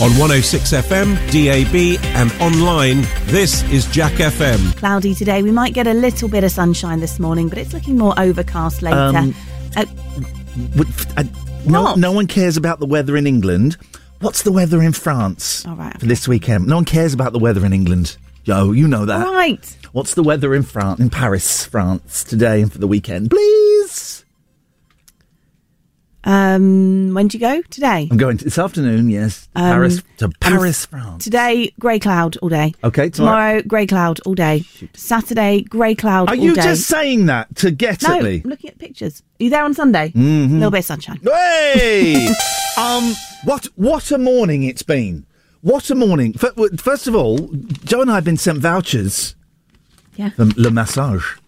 On 106 FM, DAB, and online, this is Jack FM. Cloudy today. We might get a little bit of sunshine this morning, but it's looking more overcast later. Um, Uh, Would- uh, no, no one cares about the weather in England. What's the weather in France All right, for this weekend? No one cares about the weather in England. Yo, you know that. right. What's the weather in France, in Paris, France, today and for the weekend, please? Um, when do you go? Today. I'm going to, this afternoon. Yes, to Um, Paris to Paris, France. Today, grey cloud all day. Okay, tomorrow- Tomorrow, grey cloud all day. Saturday, grey cloud Are all you day. just saying that to get no, at me? I'm looking at pictures. Are you there on Sunday? A Mm-hmm. little bit of sunshine. Hey! um, what what a morning it's been. What a morning. F- w- First of all, Joe and I have been sent vouchers Yeah. for Le Massage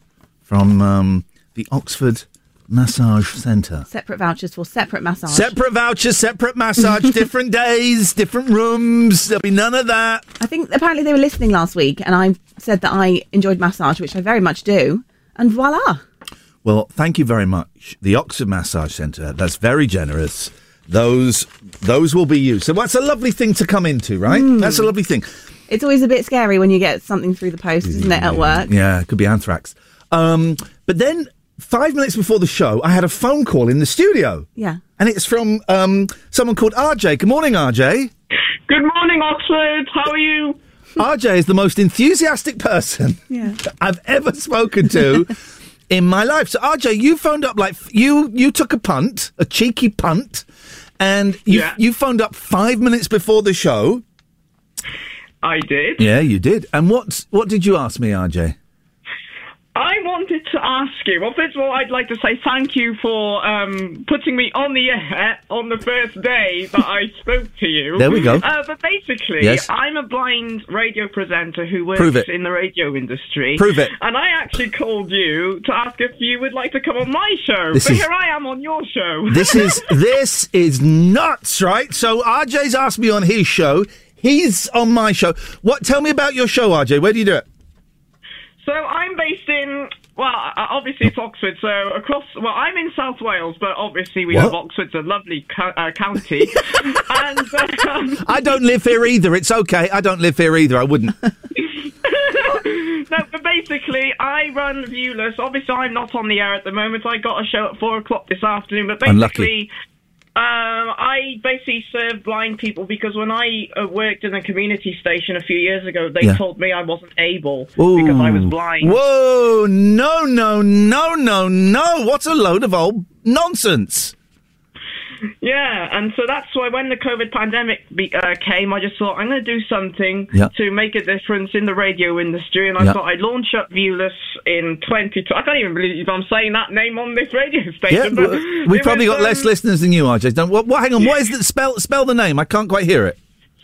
from um, the Oxford Massage Centre. Separate vouchers for separate massage. Separate vouchers, separate massage, different days, different rooms. There'll be none of that. I think apparently they were listening last week, and I said that I enjoyed massage, which I very much do. And voila. Well, thank you very much. The Oxford Massage Centre, that's very generous. Those those will be used. So that's a lovely thing to come into, right? That's a lovely thing. It's always a bit scary when you get something through the post, isn't it, at work? Yeah, it could be anthrax. Um, but then five minutes before the show, I had a phone call in the studio. Yeah. And it's from um, someone called RJ. Good morning, RJ. Good morning, Oxford. How are you? RJ is the most enthusiastic person Yeah. I've ever spoken to in my life. So RJ, you phoned up like you you took a punt, a cheeky punt, and you Yeah. you phoned up five minutes before the show. I did. Yeah, you did. And what what did you ask me, RJ? I wanted to ask you. Well, first of all, I'd like to say thank you for um, putting me on the air on the first day that I spoke to you. There we go. Uh, but basically, Yes. I'm a blind radio presenter who works Prove it. in the radio industry. Prove it. And I actually called you to ask if you would like to come on my show. This but is- here I am on your show. This is this is nuts, right? So RJ's asked me on his show. He's on my show. What? Tell me about your show, RJ. Where do you do it? So I'm based in. Well, obviously it's Oxford. So across. Well, I'm in South Wales, but obviously we What? have Oxford's a lovely co- uh, county. and um, I don't live here either. It's okay. I don't live here either. I wouldn't. no, but basically I run Viewless. Obviously I'm not on the air at the moment. I got a show at four o'clock this afternoon. But Unlucky. Um, I basically serve blind people because when I uh, worked in a community station a few years ago, they Yeah. told me I wasn't able because I was blind. Whoa! No! No! No! No! No! What a load of old nonsense! Yeah, and so that's why when the COVID pandemic be, uh, came, I just thought I'm going to do something Yeah. to make a difference in the radio industry, and I Yeah. thought I'd launch up Viewless in 20. I can't even believe I'm saying that name on this radio station. Yeah, but we've probably was, got less um, listeners than you, RJ. Don't. What? what hang on. What is the spell? Spell the name. I can't quite hear it.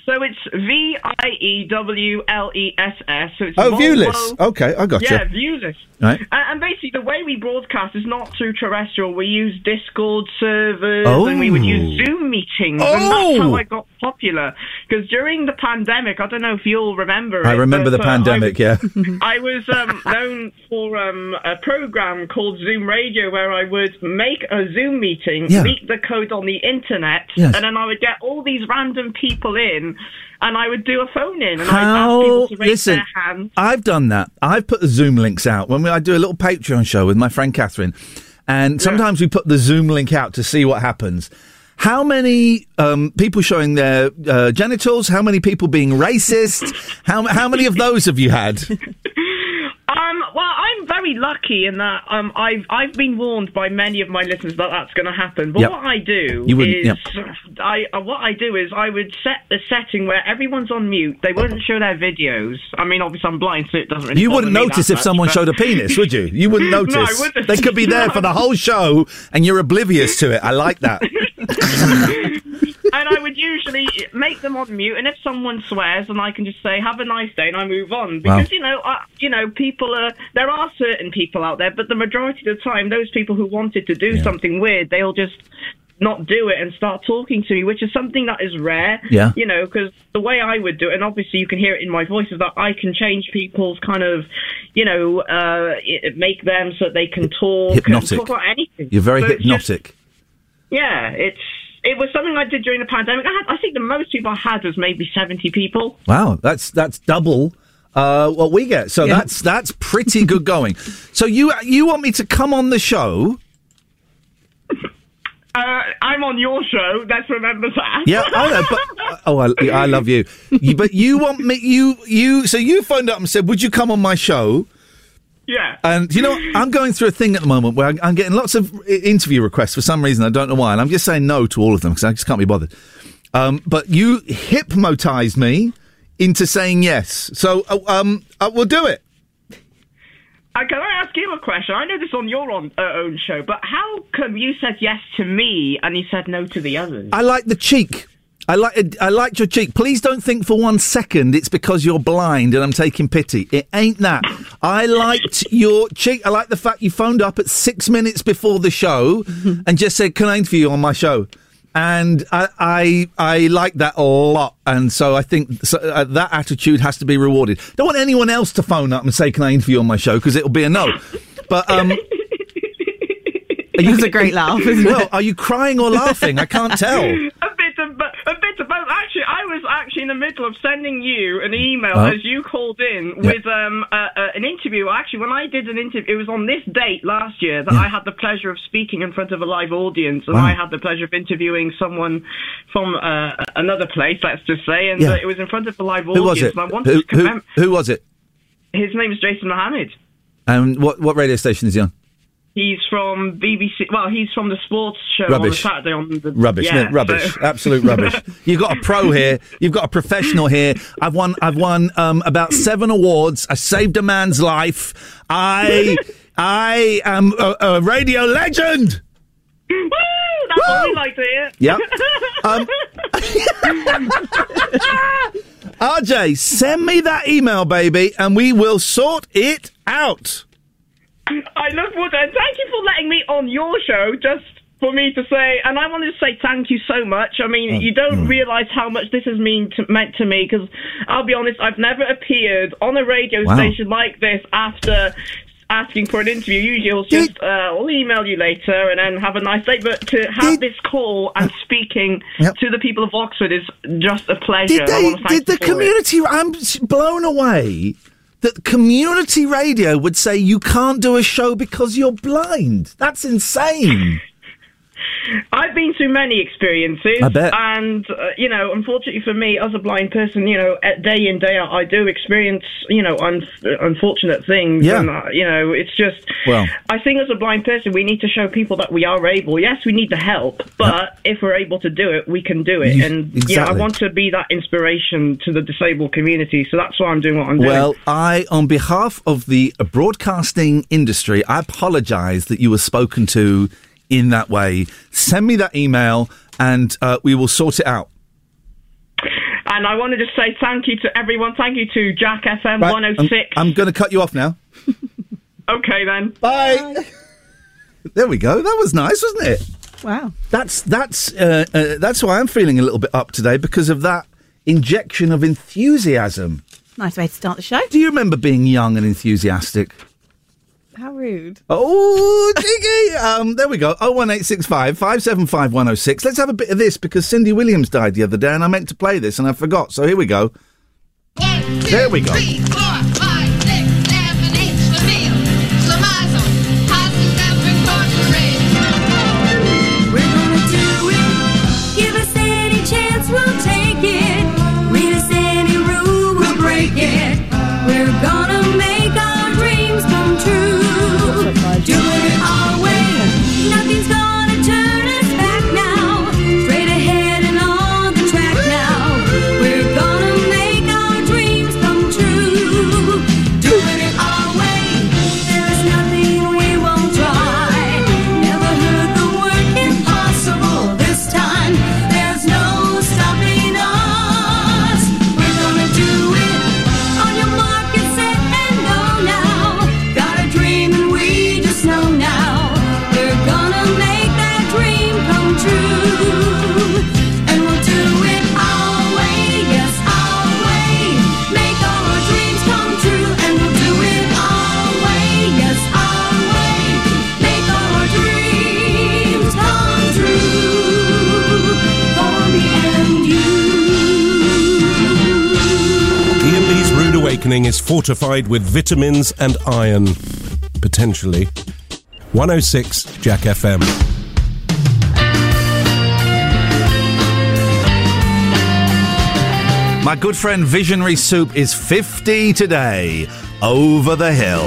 So it's V I E W L E S S. So it's Oh, Volvo- Viewless. Okay, I got Yeah, you. Yeah, Viewless. Right. And, and basically, the way we broadcast is not through terrestrial. We use Discord servers Oh. and we would use Zoom meetings, and Oh. that's how I got popular. Because during the pandemic, I don't know if you'll remember. I it, remember but, the uh, pandemic. I, Yeah. I was um, known for um, a program called Zoom Radio, where I would make a Zoom meeting, Yeah. leak the code on the internet, Yes. and then I would get all these random people in. And I would do a phone in, and I'd ask How? people to raise Listen, their hands. I've done that. I've put the Zoom links out when we, I do a little Patreon show with my friend Catherine, and sometimes we put the Zoom link out to see what happens. How many um, people showing their uh, genitals? How many people being racist? how how many of those have you had? Well, I'm very lucky in that um, I've I've been warned by many of my listeners that that's going to happen. But Yep. what I do is yep. I uh, what I do is I would set the setting where everyone's on mute. They wouldn't show their videos. I mean, obviously I'm blind, so it doesn't really. You wouldn't notice if much, someone but- showed a penis, would you? You wouldn't No, notice. wouldn't. They could be there for the whole show, and you're oblivious to it. I like that. and I would usually make them on mute. And if someone swears, then I can just say "Have a nice day" and I move on. Wow. Because you know, uh, you know, people are there are certain people out there, but the majority of the time, those people who wanted to do Yeah. something weird, they'll just not do it and start talking to me, which is something that is rare. Yeah. You know, because the way I would do it, and obviously you can hear it in my voice, is that I can change people's kind of, you know, uh, make them so that they can talk Hypnotic. and talk about anything. You're very So it's just- hypnotic. yeah, it's it was something I did during the pandemic. I had, I think the most people I had was maybe seventy people. Wow, that's that's double uh, what we get. So Yeah. that's that's pretty good going. So you you want me to come on the show? Uh, I'm on your show. Let's remember that. Yeah, I know, but oh, I, I love you. you. But you want me? You you? So you phoned up and said, "Would you come on my show?" Yeah. And you know. I'm going through a thing at the moment where I'm, getting lots of interview requests for some reason. I don't know why, and I'm just saying no to all of them because I just can't be bothered. Um, but you hypnotized me into saying yes, so uh, um, uh, we'll do it. Uh, can I ask you a question? I know this on your own, uh, own show, but how come you said yes to me and you said no to the others? I like the cheek. I like I liked your cheek. Please don't think for one second it's because you're blind and I'm taking pity. It ain't that. I liked your cheek. I like the fact you phoned up at six minutes before the show and just said, "Can I interview you on my show?" And I I, I like that a lot. And so I think so, uh, that attitude has to be rewarded. Don't want anyone else to phone up and say, "Can I interview you on my show?" Because it'll be a no. But um. You It's a great laugh, isn't well, it? are you crying or laughing? I can't tell. A bit of a of. Actually, I was actually in the middle of sending you an email Oh. as you called in Yeah. with um uh, uh, an interview. Actually, when I did an interview, it was on this date last year that I had the pleasure of speaking in front of a live audience, and Wow. I had the pleasure of interviewing someone from uh, another place. Let's just say, and Yeah. uh, it was in front of a live audience. Who was it? And I wanted Who, to commem- who was it? His name is Jason Mohammad. And what what radio station is he on? He's from BBC. Well, he's from the sports show Rubbish. on Saturday on the Rubbish, Yeah, no, rubbish, so- absolute rubbish. You've got a pro here. You've got a professional here. I've won. I've won um, about seven awards. I saved a man's life. I I am a, a radio legend. Woo! That's what we like to hear. Yep. Um, RJ, send me that email, baby, and we will sort it out. I look forward to it. And thank you for letting me on your show just for me to say, and I wanted to say thank you so much. I mean, you don't realise how much this has mean to, meant to me because I'll be honest, I've never appeared on a radio Wow. station like this after asking for an interview. Usually I'll just, uh, I'll email you later and then have a nice day. But to have this call and speaking Yep. to the people of Oxford is just a pleasure. Did I they? Did the for it. community? I'm blown away that community radio would say you can't do a show because you're blind. That's insane. I've been through many experiences, I bet. and uh, you know, unfortunately for me, as a blind person, you know, day in day out, I do experience, you know, un- unfortunate things. Yeah. and, uh, you know, it's just. Well. I think as a blind person, we need to show people that we are able. Yes, we need the help, but if we're able to do it, we can do it. You- and you know, I want to be that inspiration to the disabled community. So that's why I'm doing what I'm doing. Well, I, on behalf of the broadcasting industry, I apologise that you were spoken to in that way. Send me that email, and uh, we will sort it out. and I want to just say thank you to everyone. Thank you to Jack FM Right, 106. I'm, I'm going to cut you off now. okay then. Bye. There we go. That was nice, wasn't it? Wow. That's that's uh, uh, that's why I'm feeling a little bit up today because of that injection of enthusiasm. Nice way to start the show. Do you remember being young and enthusiastic? How rude. Oh, Jiggy! um, there we go. Oh one eight six five five seven five one zero six. Let's have a bit of this because Cindy Williams died the other day, and I meant to play this and I forgot. So here we go. There we go. We're awakening is fortified with vitamins and iron. Potentially. 106 Jack FM. My good friend Visionary Soup is 50 today. Over the hill.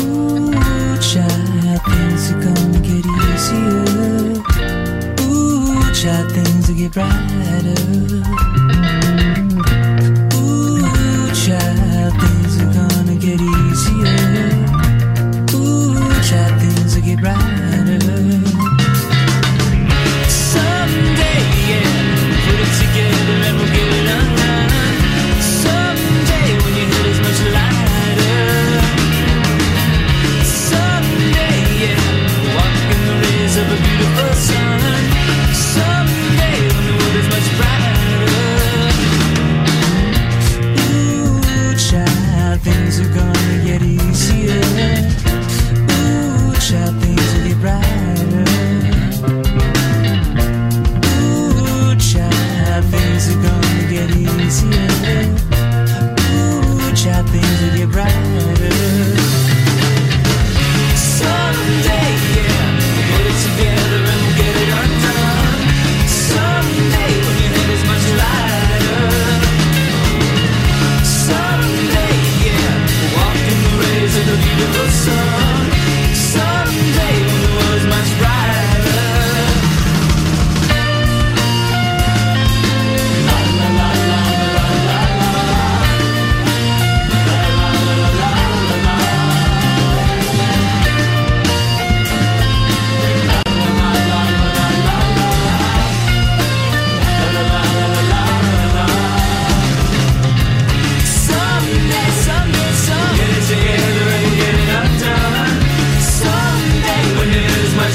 Ooh, child, things are gonna get easier. Ooh, child, things will get brighter.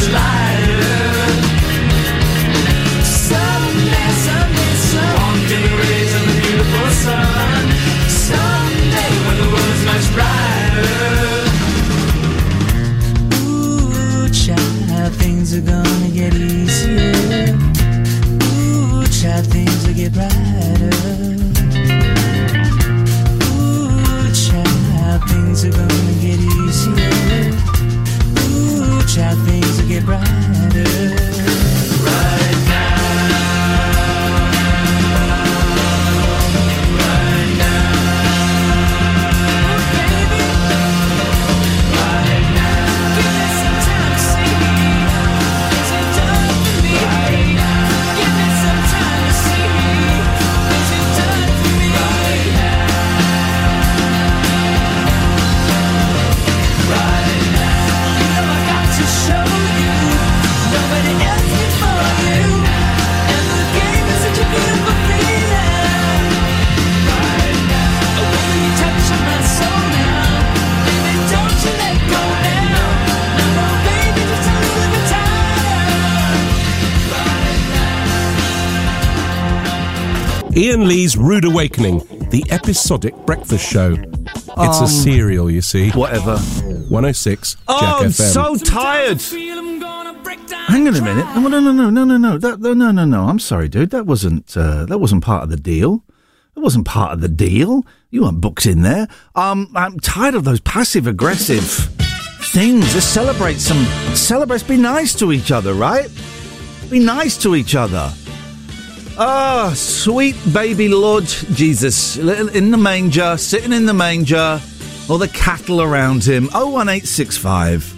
It tired. Ian Lee's Rude Awakening, the episodic breakfast show. It's Um, a serial, you see. Whatever. 106 Oh, Jack I'm FM. so tired. Hang on a minute. No, no, no, no, no, no, no. That, no, no, no, no. I'm sorry, dude. That wasn't. Uh, that wasn't part of the deal. That wasn't part of the deal. You weren't booked in there. Um, I'm tired of those passive aggressive things. Just celebrate some. Celebrate. Be nice to each other, right? Be nice to each other. Ah, sweet baby Lord Jesus, in the manger, sitting in the manger, all the cattle around him. 01865.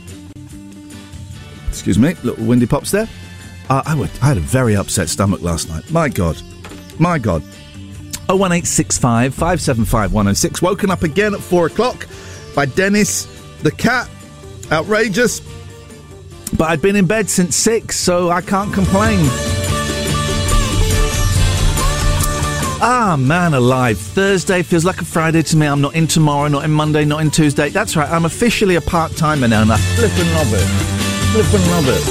Excuse me, little windy pops there. Uh, I, would, I had a very upset stomach last night. My God. My God. 01865 575 106. Woken up again at 4 o'clock by Dennis the cat. Outrageous. But I'd been in bed since 6, so I can't complain. Ah, man alive. Thursday feels like a Friday to me. I'm not in tomorrow, not in Monday, not in Tuesday. That's right, I'm officially a part timer now, and I flippin' love it. Flippin' love it.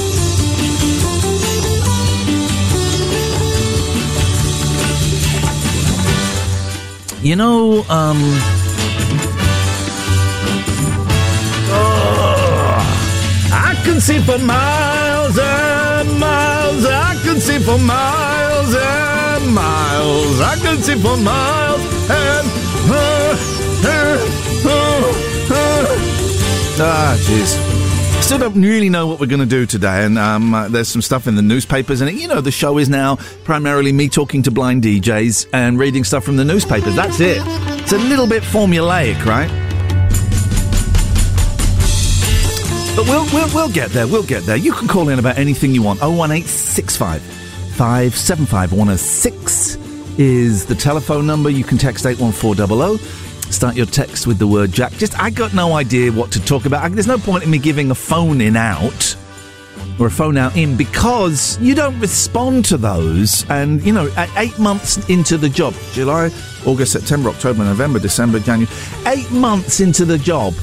You know, um. Oh, I can see for miles and miles. I can see for miles and miles. I can beautiful miles and uh, uh, uh. ah, jeez. Still don't really know what we're going to do today, and um, uh, there's some stuff in the newspapers, and you know the show is now primarily me talking to blind DJs and reading stuff from the newspapers. That's it. It's a little bit formulaic, right? But we'll, we'll, we'll get there. We'll get there. You can call in about anything you want. 01865 575 106 is the telephone number. You can text 81400. Start your text with the word Jack. Just, I got no idea what to talk about. I, there's no point in me giving a phone in out or a phone out in because you don't respond to those. And, you know, eight months into the job July, August, September, October, November, December, January eight months into the job.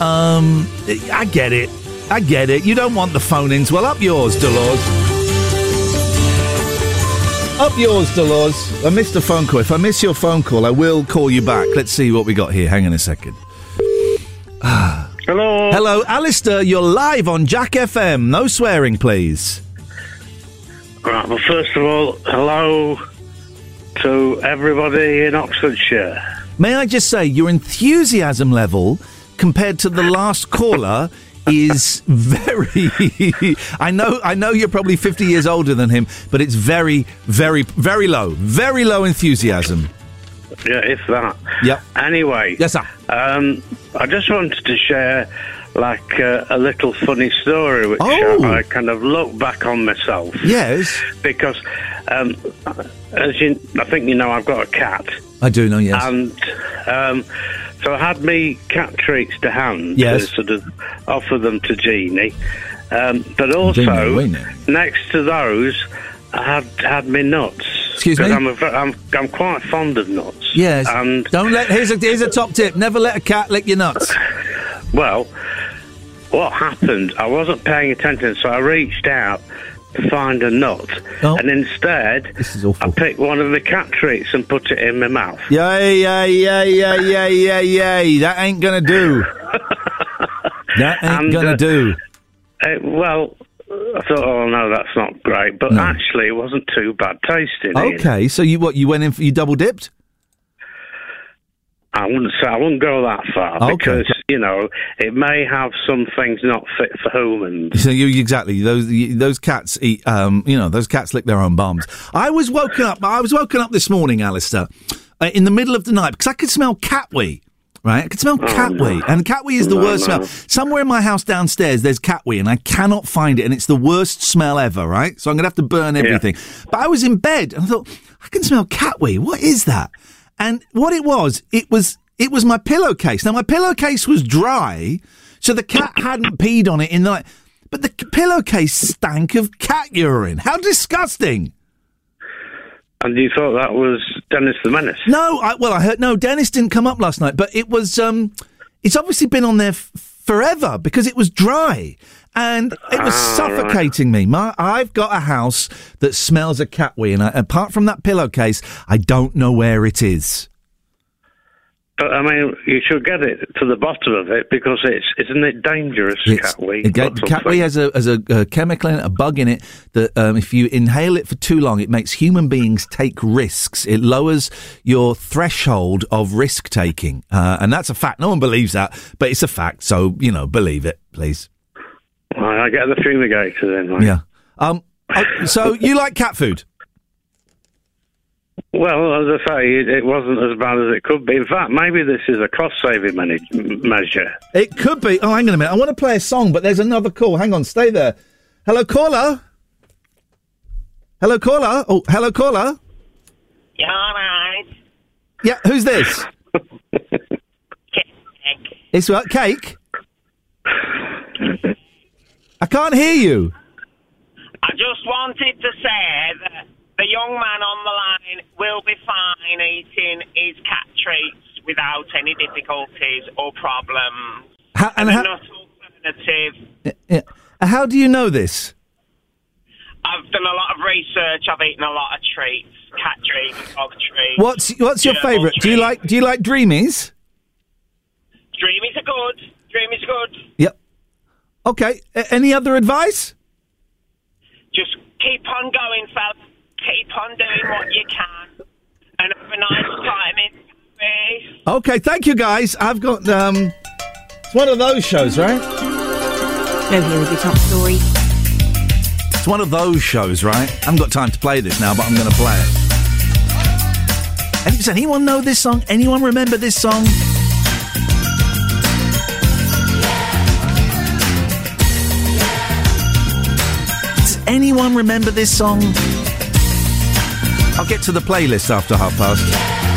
Um, I get it. I get it. You don't want the phone ins. Well, up yours, Dolores. Up yours, Dolores. Uh, I missed a phone call. If I miss your phone call, I will call you back. Let's see what we got here. Hang on a second. Hello. Hello, Alistair. You're live on Jack FM. No swearing, please. Right, well, first of all, hello to everybody in Oxfordshire. May I just say, your enthusiasm level compared to the last caller is very. I know, I know you're probably 50 years older than him, but it's very, very, very low. Very low enthusiasm. Yeah, if that. Yeah. Anyway. Yes, sir. Um, I just wanted to share, like, uh, a little funny story, which Oh. I, I kind of look back on myself. Yes. Because, um, as you, I think you know, I've got a cat. I do know, yes. And um, so I had me cat treats to hand Yes. to sort of offer them to Jeannie. Um, but also, Jeannie, next to those, I had had me nuts. Excuse me? I'm, a, I'm, I'm quite fond of nuts. Yes. And, Don't let. Here's a here's a top tip. Never let a cat lick your nuts. well, what happened, I wasn't paying attention, so I reached out find a nut. Oh. And instead, I picked one of the cat treats and put it in my mouth. Yay, yay, yay, yay, yay, yay, yay. That ain't gonna do. That ain't And, gonna uh, do. Uh, well, I thought, oh no, that's not great. But No. actually, it wasn't too bad tasting. Okay, so you what? You went in? For, you double dipped? I wouldn't say I wouldn't go that far Okay. because you know it may have some things not fit for humans. So you exactly those those cats eat. Um, you know those cats lick their own bums. I was woken up. I was woken up this morning, Alistair, uh, in the middle of the night because I could smell cat wee. Right, I could smell cat no. wee, and cat wee is the No, worst no. smell. Somewhere in my house downstairs, there's cat wee, and I cannot find it, and it's the worst smell ever. Right, so I'm gonna have to burn everything. But I was in bed, and I thought I can smell cat wee. What is that? And what it was, it was it was my pillowcase. Now my pillowcase was dry, so the cat hadn't peed on it in the night. But the pillowcase stank of cat urine. How disgusting! And you thought that was Dennis the Menace? No, I, well, I heard no. Dennis didn't come up last night, but it was. Um, it's obviously been on there f- forever because it was dry and it was Ah, suffocating me. My, I've got a house that smells of cat wee, and I, apart from that pillowcase, I don't know where it is. But I mean, you should get it to the bottom of it because it's isn't it dangerous It's- cat wee? it cat wee has a has a, a chemical in it, a bug in it that um, if you inhale it for too long, it makes human beings take risks. It lowers your threshold of risk taking, uh, and that's a fact. No one believes that, but it's a fact. So you know, believe it, please. Right, I get the fumigator then. Right? Yeah. Um. oh, so you like cat food? Well, as I say, it, it wasn't as bad as it could be. In fact, maybe this is a cost-saving manage- measure. It could be. Oh, hang on a minute. I want to play a song, but there's another call. Hang on, stay there. Hello, caller. Hello, caller. Oh, hello, caller. You alright? Yeah, who's this? Cake. It's what? Cake? I can't hear you. I just wanted to say that the young man on the line will be fine eating his cat treats without any difficulties or problems. How, and how, nut alternative. yeah. how do you know this? I've done a lot of research. I've eaten a lot of treats, cat treats, dog treats. What's what's your favourite? Do you like do you like Dreamies? Dreamies are good. Dreamies are good. Yep. Okay. A- any other advice? Just keep on going, fella. Keep on doing what you can. And have a nice time in space. Okay, thank you guys. I've got um, it's one of those shows, right? Go here with your top story. It's one of those shows, right? I haven't got time to play this now, but I'm going to play it. Does anyone know this song? Anyone remember this song? Anyone remember this song? I'll get to the playlist after half past.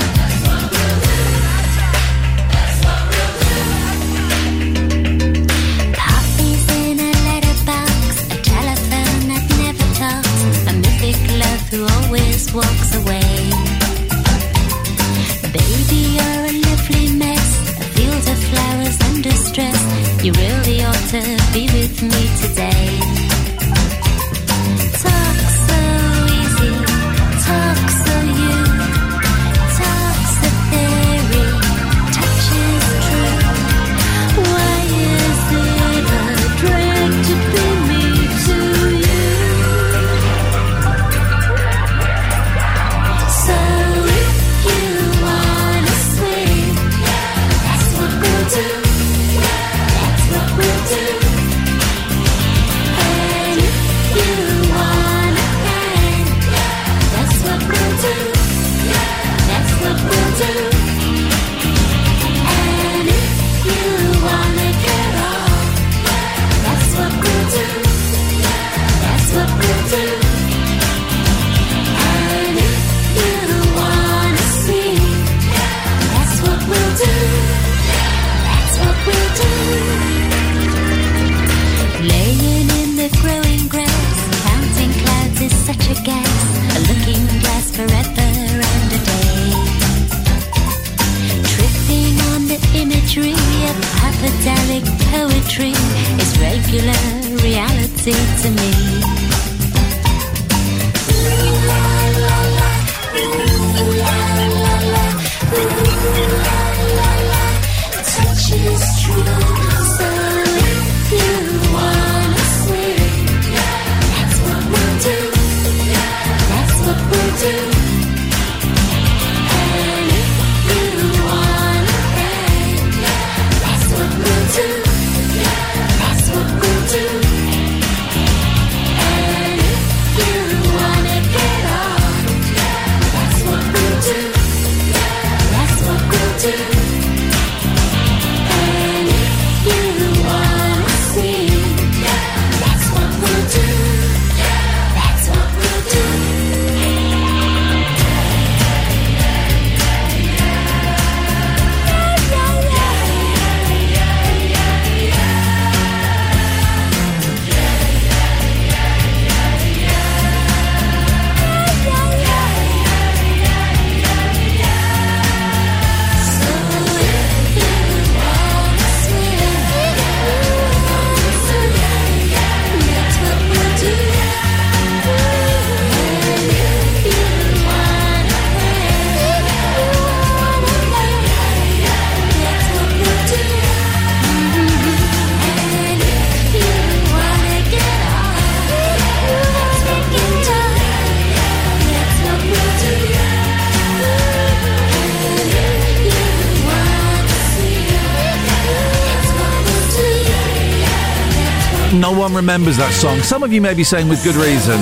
Remembers that song. Some of you may be saying with good reason.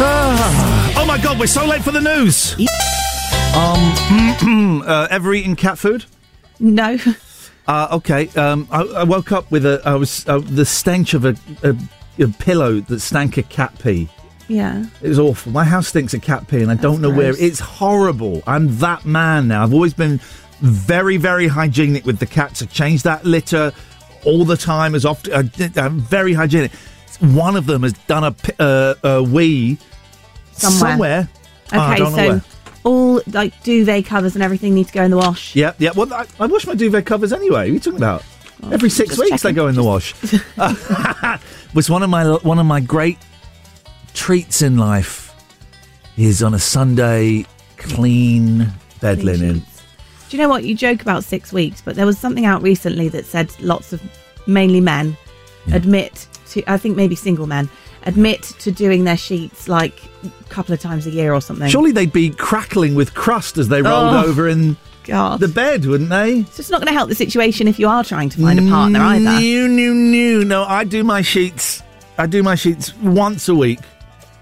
Ah. oh my god, we're so late for the news. Um, uh, ever eaten cat food? No. Uh, okay. Um, I, I woke up with a. I was uh, the stench of a, a, a pillow that stank of cat pee. Yeah. It was awful. My house stinks of cat pee, and I don't know where. It's horrible. I'm that man now. I've always been very, very hygienic with the cats. I change that litter all the time, as often. I, I'm very hygienic. One of them has done a, uh, a wee Somewhere. somewhere. Oh, I Okay, don't know so all like duvet covers and everything need to go in the wash. Yeah, yeah. Well, I, I wash my duvet covers anyway. What are you talking about? Every six weeks they go in the wash. was one of my one of my great treats in life is on a Sunday clean bed linen. Do you know what? You joke about six weeks, but there was something out recently that said lots of mainly men admit to, I think maybe single men, admit to doing their sheets like a couple of times a year or something. Surely they'd be crackling with crust as they rolled Oh, over in God. the bed, wouldn't they? So it's not going to help the situation if you are trying to find a partner either. No, no, no. No, I do my sheets. I do my sheets once a week.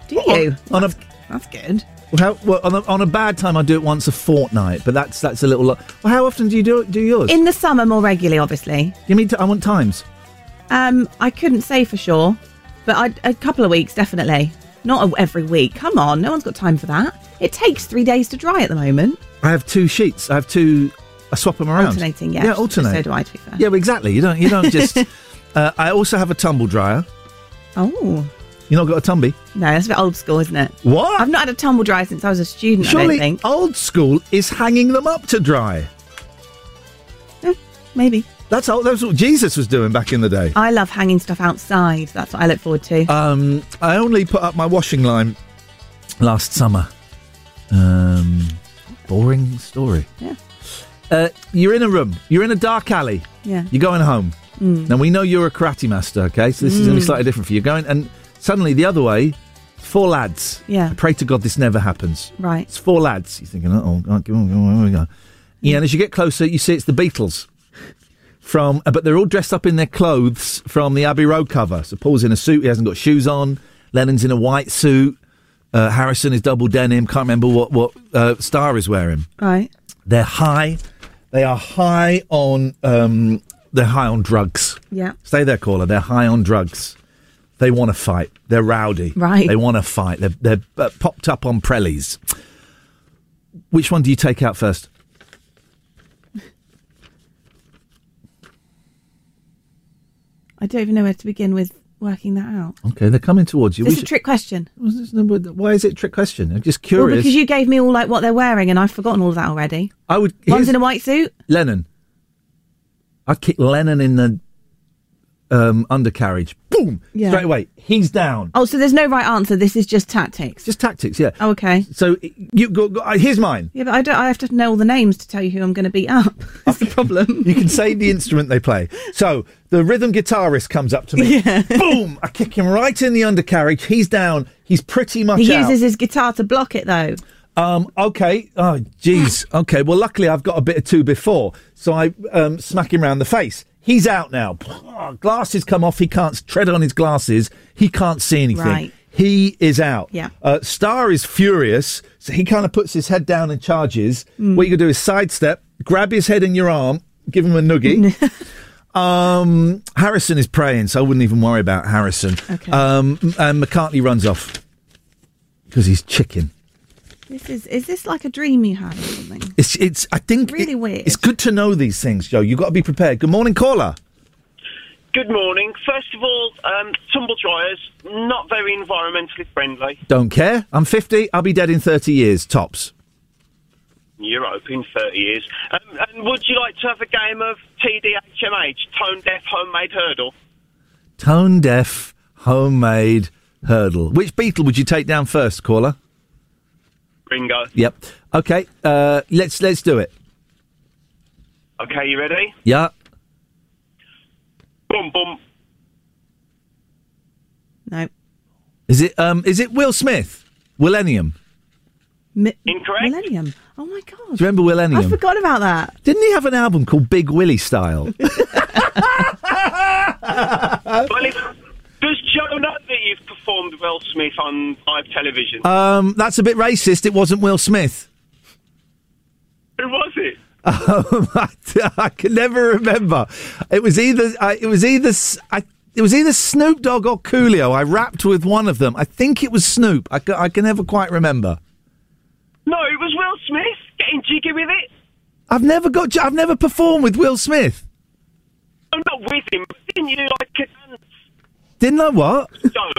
Do you? On, a That's good. Well, how, well, on a on a bad time, I do it once a fortnight. But that's that's a little. Lo- well, how often do you do do yours? In the summer, more regularly, obviously. Give me. T- I want times. Um, I couldn't say for sure, but I, a couple of weeks definitely. Not a- every week. Come on, no one's got time for that. It takes three days to dry at the moment. I have two sheets. I have two. I swap them around. Alternating, yeah. Yeah, alternate. So do I, to be fair. Yeah, well, exactly. You don't. You don't just. uh, I also have a tumble dryer. Oh. You not got a tumby? No, that's a bit old school, isn't it? What? I've not had a tumble dryer since I was a student, I Surely old school is hanging them up to dry. Maybe. That's all, that's what Jesus was doing back in the day. I love hanging stuff outside. That's what I look forward to. Um, I only put up my washing line last summer. Um, boring story. Yeah. Uh, you're in a room. You're in a dark alley. Yeah. You're going home. Mm. Now we know you're a karate master. Okay, so this is going to Mm. be slightly different for you. Going and suddenly the other way, four lads. Yeah. I pray to God this never happens. Right. It's four lads. You're thinking, oh, oh, go on, go on, we go? Yeah, and as you get closer, you see it's the Beatles. From, uh, but they're all dressed up in their clothes from the Abbey Road cover. So Paul's in a suit; he hasn't got shoes on. Lennon's in a white suit. Uh, Harrison is double denim. Can't remember what what uh, Starr is wearing. Right. They're high. They are high on. Um, they're high on drugs. Yeah. Stay there, caller. They're high on drugs. They want to fight. They're rowdy. Right. They want to fight. They're, they're uh, popped up on prellies. Which one do you take out first? I don't even know where to begin with working that out. Okay, they're coming towards you. Is this We a trick question? Why is it a trick question? I'm just curious. Well, because you gave me all like what they're wearing, and I've forgotten all of that already. I would. One's in a white suit. Lennon. I'd kick Lennon in the um, undercarriage. Boom! Yeah. Straight away. He's down. Oh, so there's no right answer. This is just tactics. Just tactics, yeah. Oh, okay. So you go. go uh, here's mine. Yeah, but I don't. I have to know all the names to tell you who I'm going to beat up. That's the problem. You can say the instrument they play. So the rhythm guitarist comes up to me. Yeah. Boom! I kick him right in the undercarriage. He's down. He's pretty much He out. uses his guitar to block it, though. Um, okay. Oh, jeez. Okay. Well, luckily I've got a bit of two before, so I um, smack him round the face. He's out now. Glasses come off. He can't tread on his glasses. He can't see anything. Right. He is out. Yeah. Uh, Starr is furious, so he kind of puts his head down and charges. Mm. What you can do is sidestep, grab his head in your arm, give him a noogie. um, Harrison is praying, so I wouldn't even worry about Harrison. Okay. Um, and McCartney runs off because he's chicken. This is. Is this like a dream you had or something? It's it's. I think Really it- weird. It's good to know these things, Joe. You've got to be prepared. Good morning, caller. Good morning. First of all, um, tumble dryers not very environmentally friendly. Don't care. I'm 50. I'll be dead in 30 years tops. You're open 30 years. Um, and would you like to have a game of TDHMH, tone deaf homemade Heardle? Tone deaf, homemade Heardle. Which Beatle would you take down first, caller? Ringo. Yep. Okay. Uh, let's let's do it. Okay, you ready? Yeah. Boom, boom. No. Is it um is it Will Smith? Millennium. Mi- Incorrect. Millennium. Oh my god. Do you remember Millennium? I forgot about that. Didn't he have an album called Big Willie Style? well, if, know that you've performed Will Smith on live television? um, that's a bit racist. It wasn't Will Smith. Who was it? Um, I, I can never remember. It was either I, it was either I, it was either Snoop Dogg or Coolio. I rapped with one of them. I think it was Snoop. I, I can never quite remember. No, it was Will Smith getting jiggy with it. I've never got. I've never performed with Will Smith. I'm not with him. Didn't you like Didn't I what? show?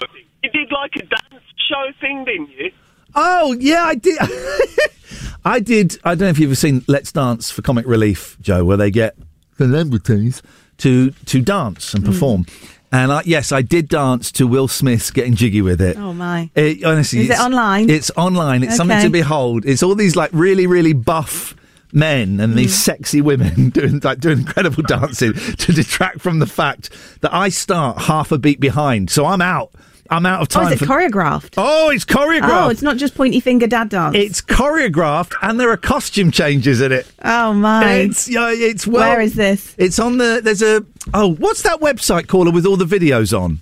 You did like a dance show thing, didn't you? Oh yeah, I did. I did. I don't know if you've ever seen Let's Dance for Comic Relief, Joe, where they get celebrities to to dance and hmm. perform. And I, yes, I did dance to Will Smith's "Getting Jiggy with It." Oh my. It, honestly, Is it it's- online? It's online. It's something to behold. It's all these like really, really buff men and Mm. these sexy women doing like doing incredible dancing to detract from the fact that I start half a beat behind. So I'm out I'm out of Oh, time. is it for- choreographed? Oh, it's choreographed. Oh, it's not just pointy finger dad dance. It's choreographed, and there are costume changes in it. oh my. It's it's well. Where is this? It's on the. There's a. Oh, what's that website caller with all the videos on?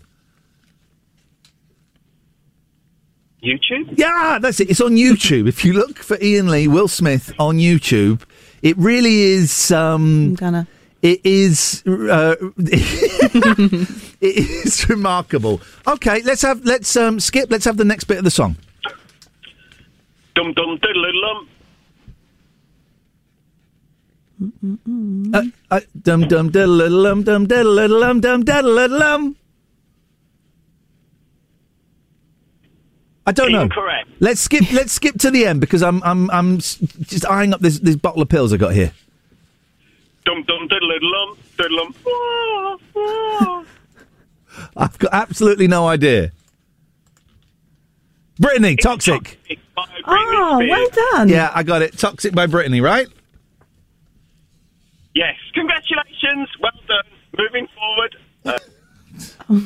YouTube? Yeah, that's it. It's on YouTube. if you look for Ian Lee, Will Smith on YouTube, it really is. Um, I'm gonna. It is. Uh, it is remarkable. Okay, let's have. Let's um, skip. Let's have the next bit of the song. Dum dum diddle dum. Uh, uh, dum dum diddle dum dum diddle dum dum diddle dum. I don't know. Incorrect. Let's skip. Let's skip to the end because I'm I'm I'm just eyeing up this this bottle of pills I got here. Dum dum diddle dum diddle dum. I've got absolutely no idea. Britney, toxic. Oh, well done. Yeah, I got it. Toxic by Britney, right? Yes, congratulations. Well done. Moving forward. Uh,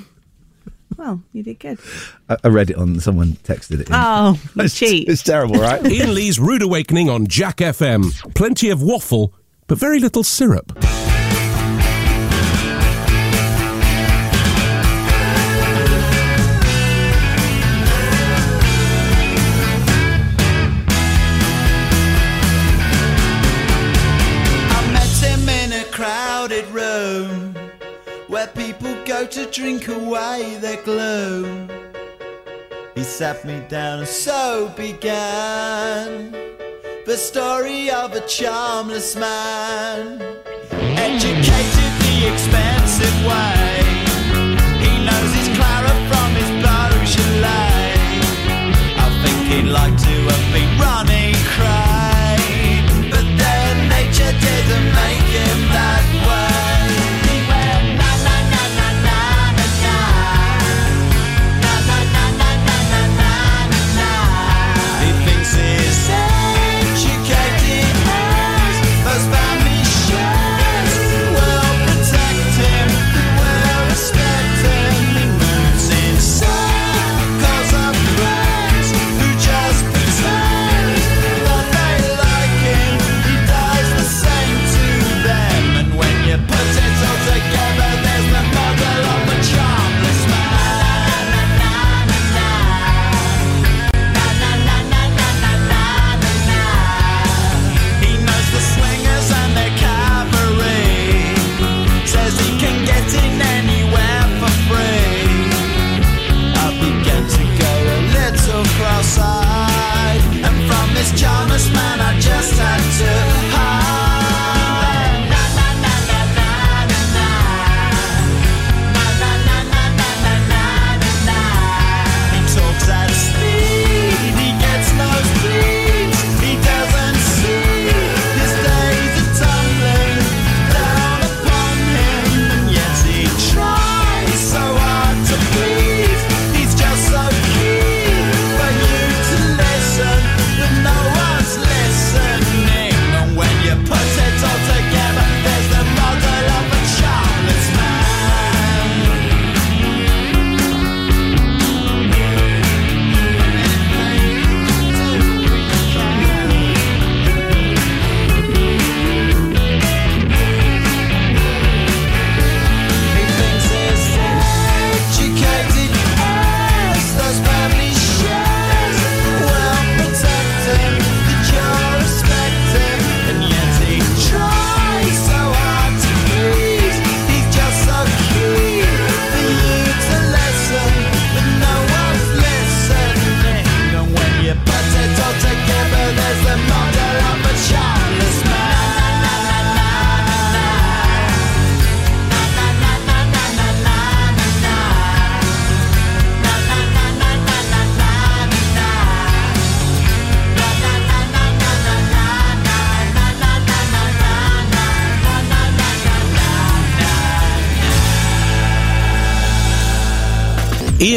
Well, you did good. I, I read it on someone texted it. in. Oh, you it's, cheat. It's terrible, right? Ian Lee's Rude Awakening on Jack FM. Plenty of waffle, but very little syrup. To drink away their gloom. He sat me down and so began the story of a charmless man, educated the expensive way. He knows his claret from his Beaujolais. I think he'd like to have been Ronnie Kray,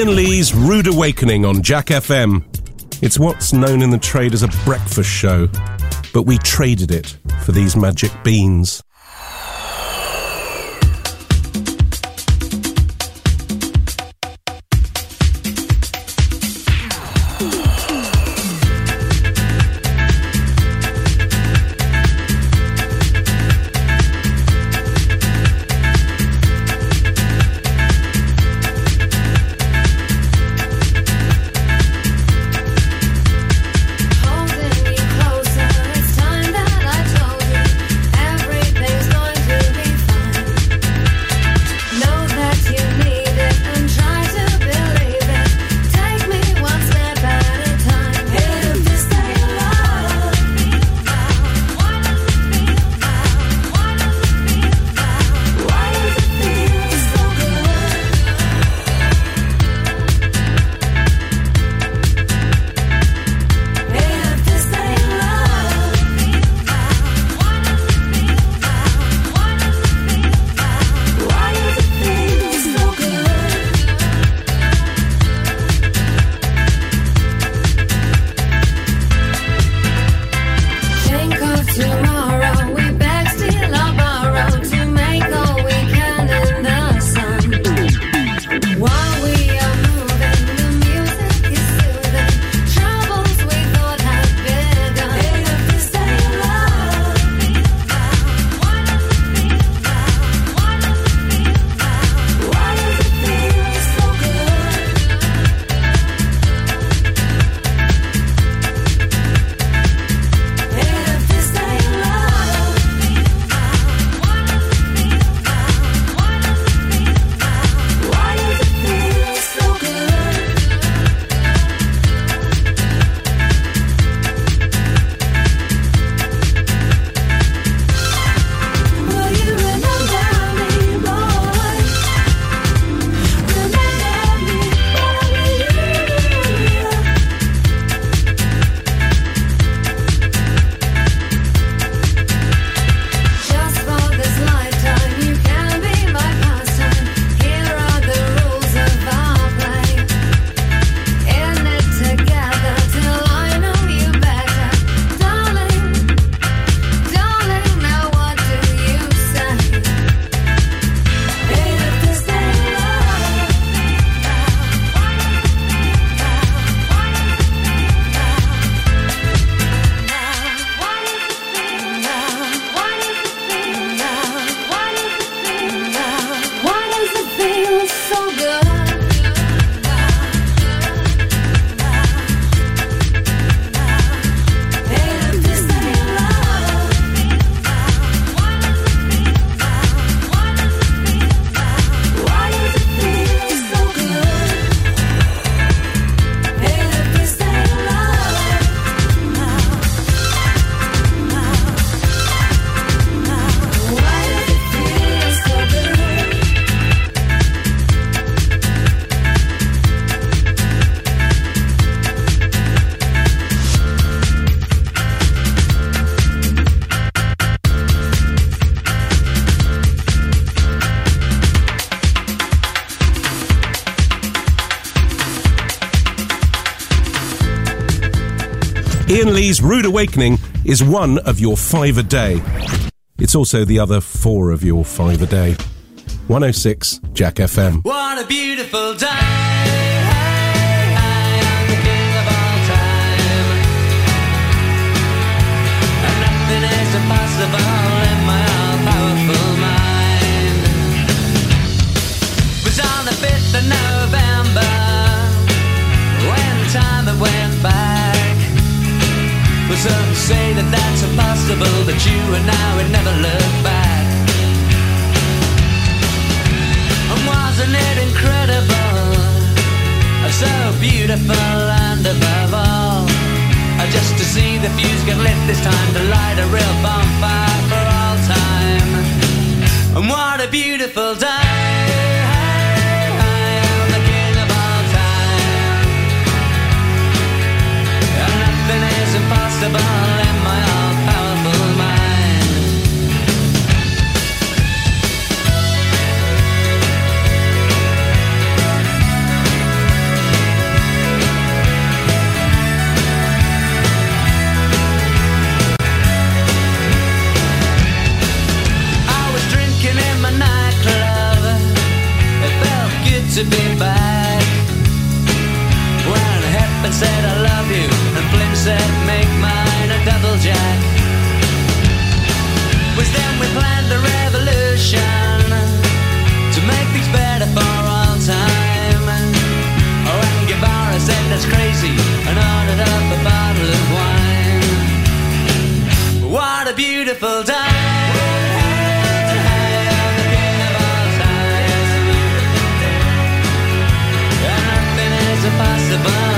Ian Lee's Rude Awakening on Jack FM. It's what's known in the trade as a breakfast show, but we traded it for these magic beans. Ian Lee's Rude Awakening is one of your five a day. It's also the other four of your five a day. 106 Jack FM. What a beautiful day. Impossible in my all-powerful mind. Was on the 5th of November when time went back. Some say that that's impossible, but you and I would never look back. And wasn't it incredible? So beautiful and above all uh, Just to see the fuse get lit this time To light a real bonfire for all time And what a beautiful day said I love you, and Flynn said make double jack. Was then we planned a revolution to make things better for all time. Oh, and Guevara said that's crazy and ordered up a bottle of wine. What a beautiful day. Impossible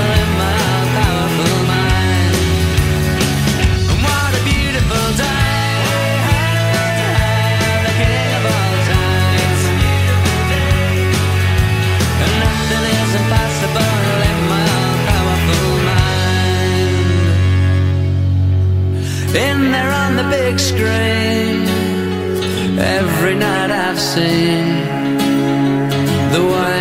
screen, every night I've seen the way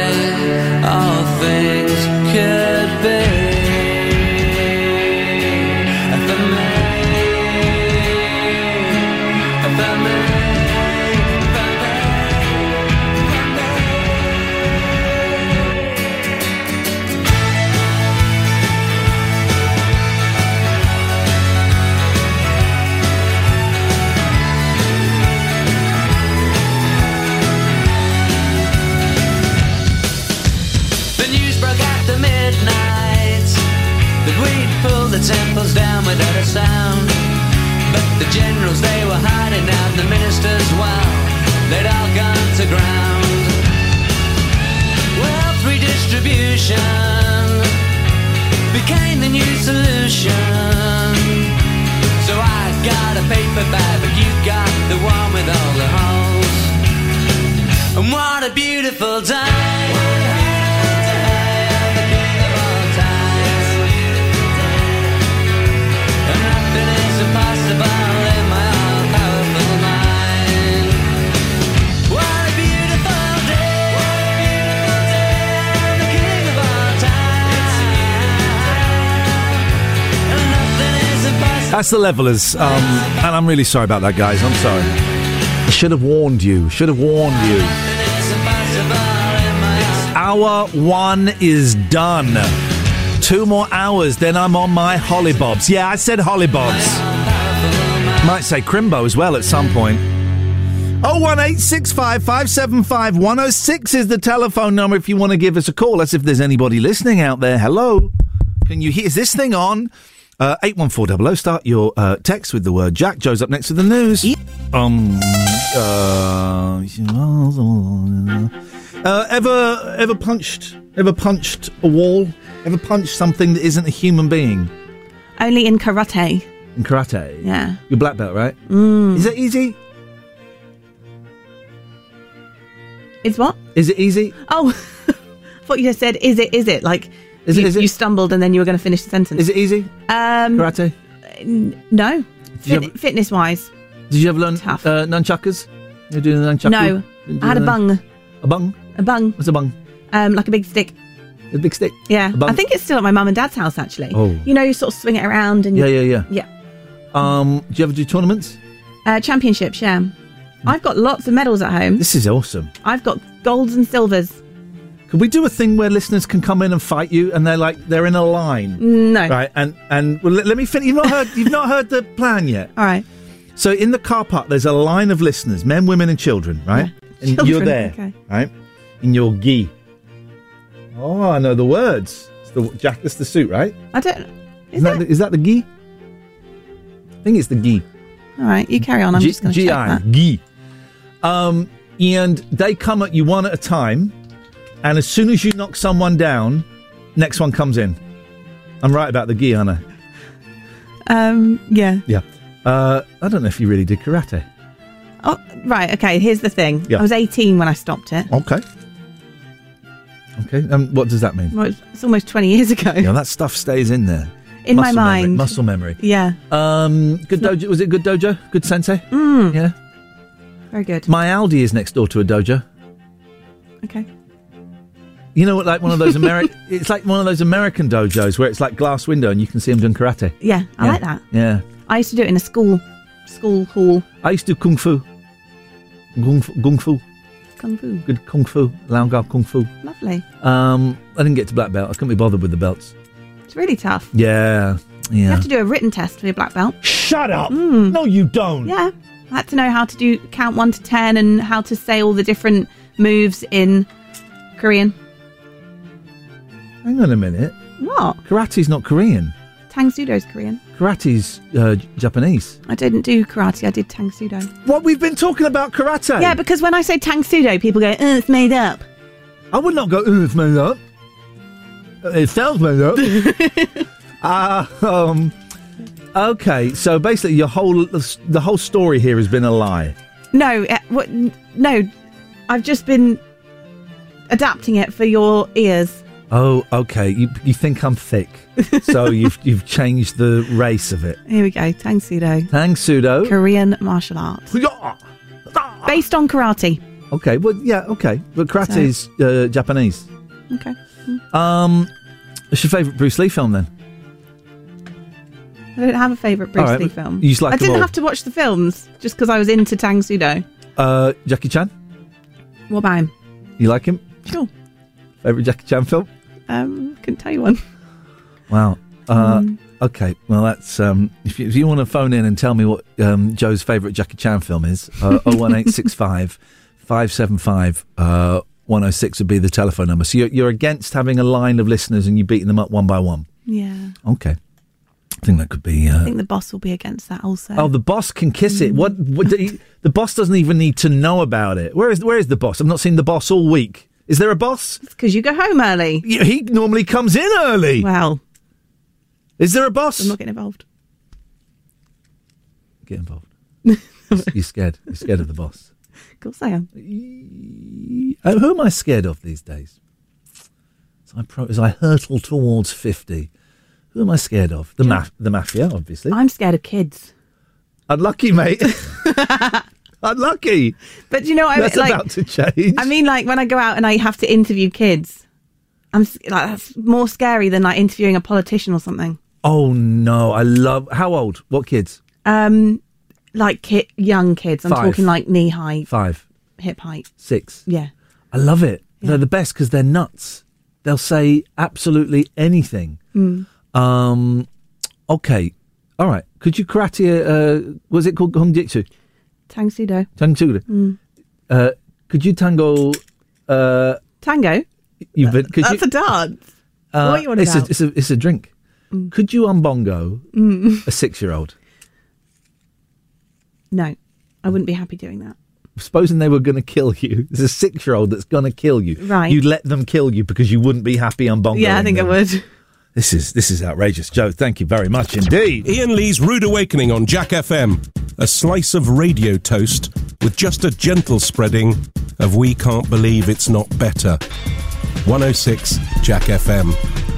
without a sound. But the generals, they were hiding out, the ministers, well, they'd all gone to ground. Wealth redistribution became the new solution. So I got a paper bag, but you got the one with all the holes. And what a beautiful day. That's the Levellers. Um, and I'm really sorry about that, guys. I'm sorry. I should have warned you. Should have warned you. Hour one is done. Two more hours, then I'm on my hollybobs. Yeah, I said hollybobs. Might say crimbo as well at some point. Oh one eight six five five seven five one zero six is the telephone number if you want to give us a call. That's if there's anybody listening out there. Hello, can you hear? Is this thing on? Uh, eight one four double O. Start your uh, text with the word Jack. Joe's up next with the news. Um. Uh, uh, ever ever punched ever punched a wall? Ever punched something that isn't a human being Only in karate. in karate? Yeah. You're black belt, right? Mm. Is it easy? Is what? Is it easy? Oh, I thought you just said, is it, is it? Like, Is it- you, is it? you stumbled and then you were going to finish the sentence. Is it easy? Um, Karate? n- no. Fit, fitness wise. Did you ever learn uh, nunchuckers? You're doing the nunchucker? No. I had a bung. A bung? A bung. What's a bung? Um, like a big stick. A big stick. Yeah, I think it's still at my mum and dad's house actually. Oh. You know, you sort of swing it around and Yeah, you- yeah, yeah. yeah. Um, do you ever do tournaments? Uh, championships, yeah. I've got lots of medals at home. This is awesome. I've got golds and silvers. Could we do a thing where listeners can come in and fight you, and they're like they're in a line? No. Right, and and well, let, let me finish. You've not heard. You've not heard the plan yet. All right. So in the car park, there's a line of listeners, men, women, and children. Right, and you're there. okay. Right, in your gi. Oh, I know the words. It's the jack. That's the suit, right? I don't. Is that the, is that the gi? I think it's the gi. All right, you carry on. I'm G- just going to check GI, that. gi. Um, and they come at you one at a time, and as soon as you knock someone down, next one comes in. I'm right about the gi, aren't I? Um, yeah. Yeah. Uh, I don't know if you really did karate. Oh, right. Okay. Here's the thing. Yeah. I was 18 when I stopped it. Okay. Okay. Um, what does that mean? Well, it's, it's almost 20 years ago. Yeah, that stuff stays in there. In my Muscle memory- mind. muscle memory. Yeah. Um, good dojo. Was it good dojo? Good sensei? Mm. Yeah. Very good. My Aldi is next door to a dojo. Okay. You know what? Like one of those American. it's like one of those American dojos where it's like glass window and you can see them doing karate. Yeah, I Yeah. like that. Yeah. I used to do it in a school school hall. I used to do kung fu. Kung fu. Kung fu. Kung fu. Good kung fu. Lao Gao kung fu. Lovely. Um, I didn't get to black belt. I couldn't be bothered with the belts. It's really tough. Yeah. Yeah. You have to do a written test for your black belt. Shut up. No, you don't. Yeah. I had to know how to do count one to ten and how to say all the different moves in Korean. Hang on a minute. What? Karate's not Korean. Tang Soo Do's Korean. Karate's uh, Japanese. I didn't do karate, I did Tang Soo Do. What? We've been talking about karate. Yeah, because when I say Tang Soo Do, people go, oh, it's made up. I would not go, "Ooh, it's made up. Uh, It sounds made up. uh, um, okay, so basically, your whole the whole story here has been a lie. No, uh, what, no, I've just been adapting it for your ears. Oh, okay. You you think I'm thick, so you've you've changed the race of it. Here we go, Tang Soo Do. Tang Soo Do. Korean martial arts. Based on karate. Okay, well, yeah, okay, but karate is uh, Japanese. Okay. Um, what's your favourite Bruce Lee film then? I don't have a favourite Bruce right, Lee film. you just like I didn't all. have to watch the films just because I was into Tang Soo Do. Uh, Jackie Chan. What about him? You like him? Sure. Favourite Jackie Chan film? Um, couldn't tell you one. Wow. Uh, Um, okay. Well, that's um, if you, if you want to phone in and tell me what um, Joe's favourite Jackie Chan film is, uh, 01865 575 uh, 106 would be the telephone number. So you're, you're against having a line of listeners and you beating them up one by one. Yeah. Okay. I think that could be. I Uh, think the boss will be against that also. Oh, the boss can kiss it. What? what do you- the boss doesn't even need to know about it. Where is Where is the boss? I've not seen the boss all week. Is there a boss? because you go home early. Yeah, he normally comes in early. Well, Is there a boss? I'm not getting involved. Get involved. You're scared. You're scared of the boss. Of course I am. Uh, who am I scared of these days? As I, pro- as I hurtle towards fifty, who am I scared of? The maf- the mafia, obviously. I'm scared of kids. Unlucky, mate. Unlucky. But you know, I That's like. about to change. I mean, like when I go out and I have to interview kids, I'm like that's more scary than like interviewing a politician or something. oh no, I love. How old? What kids? Um, like ki- young kids. I'm Five. talking like knee height, Five, hip height. six. Yeah. I love it. They're the best because they're nuts. They'll say absolutely anything. Mm. Um, okay, all right. Could you karate? Uh, was it called Hung Jitsu? Tang Soo Do. Tang Soo Do. Mm. Uh, could you tango? Uh, Tango. you've been, could That's you, a dance. uh, what are you on it's about? A, it's a it's a drink. Could you umbongo Mm. a six year old? No, I wouldn't be happy doing that. Supposing they were going to kill you, there's a six year old that's going to kill you. Right. You'd let them kill you because you wouldn't be happy umbongo. yeah, I think I would. This is this is outrageous, Joe. Thank you very much indeed. Ian Lee's Rude Awakening on Jack FM. A slice of radio toast with just a gentle spreading of We Can't Believe It's Not Better. 106 Jack FM.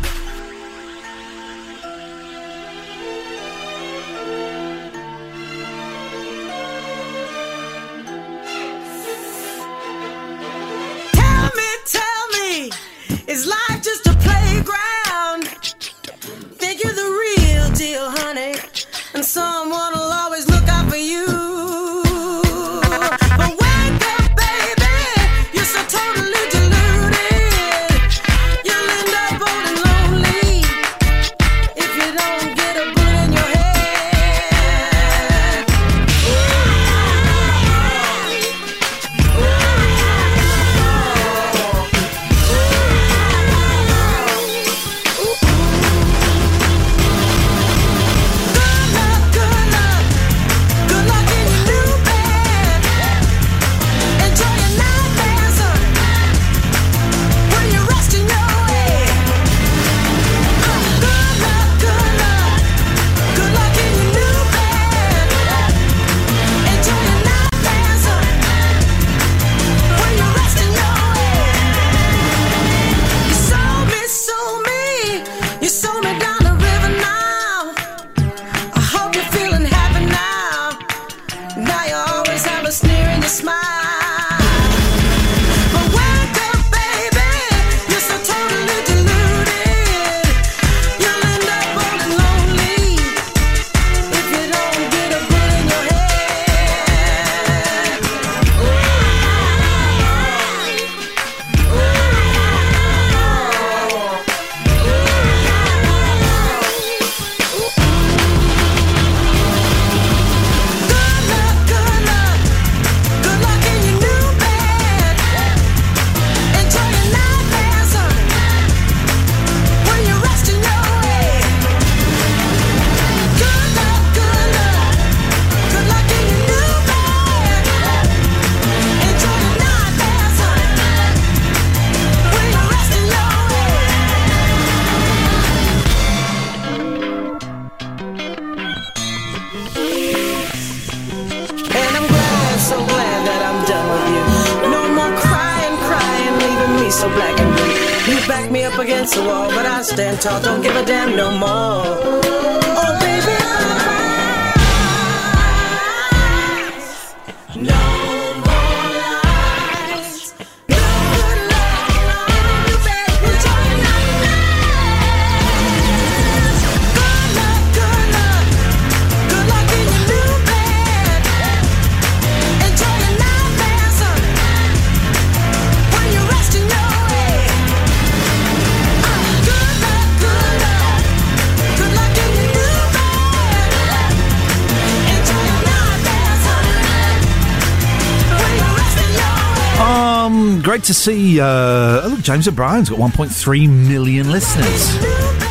to see. Uh, oh, look, James O'Brien's got 1.3 million listeners.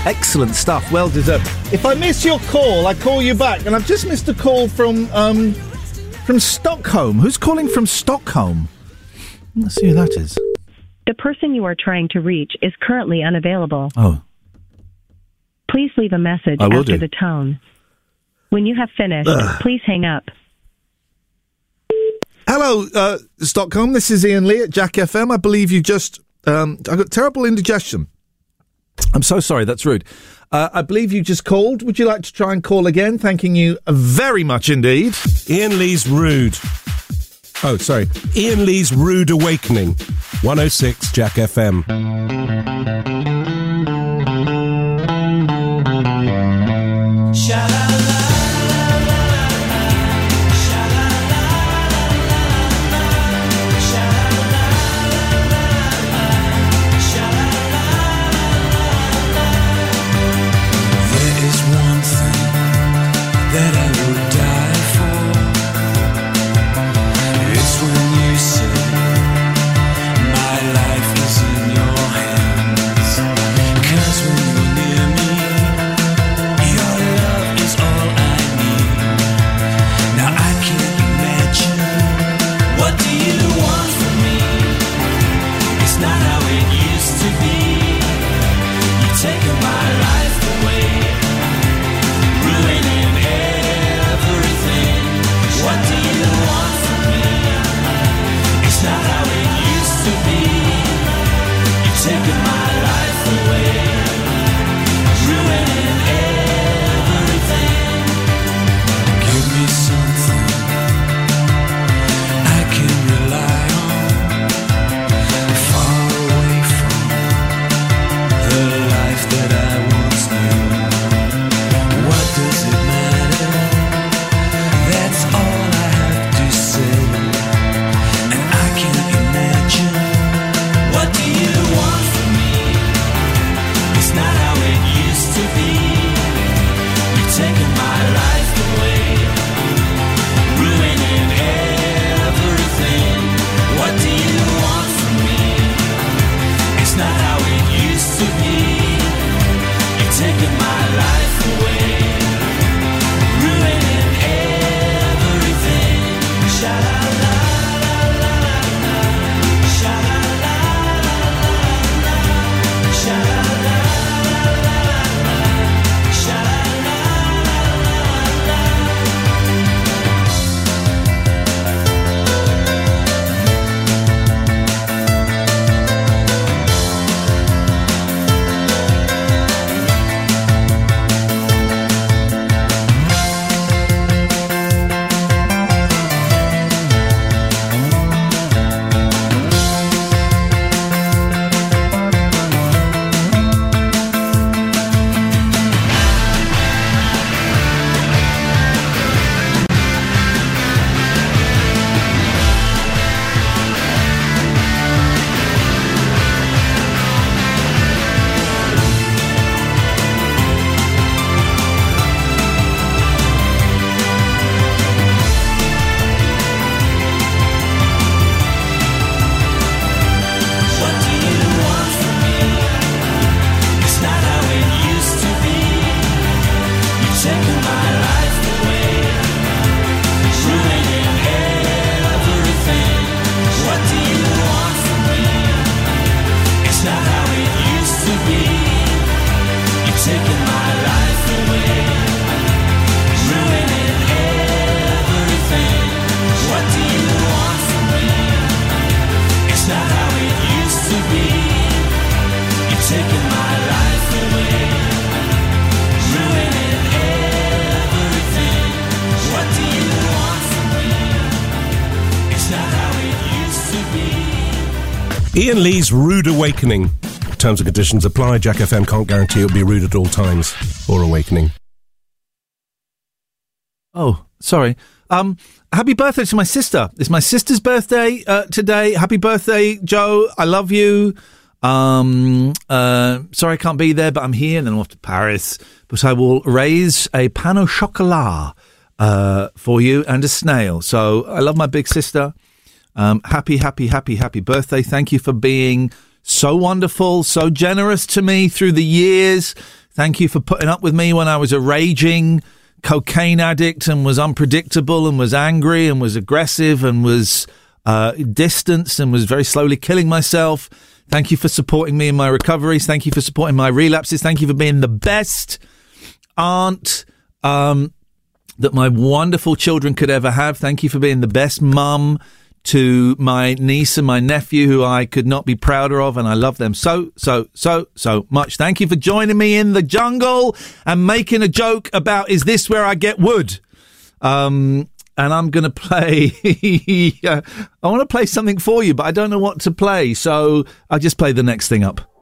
Excellent stuff. Well deserved. If I miss your call, I call you back. And I've just missed a call from um, from Stockholm. Who's calling from Stockholm? Let's see who that is. The person you are trying to reach is currently unavailable. Oh. Please leave a message after do. the tone. When you have finished, Ugh. please hang up. Hello, uh, Stockholm. This is Ian Lee at Jack FM. I believe you just. Um, I got terrible indigestion. I'm so sorry. That's rude. Uh, I believe you just called. Would you like to try and call again? Thanking you very much indeed. Ian Lee's rude. Oh, sorry. Ian Lee's rude awakening. 106 Jack FM. Ian Lee's Rude Awakening. Terms and conditions apply. Jack FM can't guarantee it'll be rude at all times or awakening. Oh, sorry. Um, happy birthday to my sister. It's my sister's birthday uh, today. Happy birthday, Joe. I love you. Um, uh, sorry I can't be there, but I'm here and then I'm off to Paris. But I will raise a pan au chocolat uh, for you and a snail. So I love my big sister. Um, happy, happy, happy, happy birthday. Thank you for being so wonderful, so generous to me through the years. Thank you for putting up with me when I was a raging cocaine addict and was unpredictable and was angry and was aggressive and was uh, distanced and was very slowly killing myself. Thank you for supporting me in my recoveries. Thank you for supporting my relapses. Thank you for being the best aunt um, that my wonderful children could ever have. Thank you for being the best mum to my niece and my nephew, who I could not be prouder of, and I love them so, so, so, so much. Thank you for joining me in the jungle and making a joke about is this where I get wood? Um, and I'm going to play. I want to play something for you, but I don't know what to play, so I'll just play the next thing up.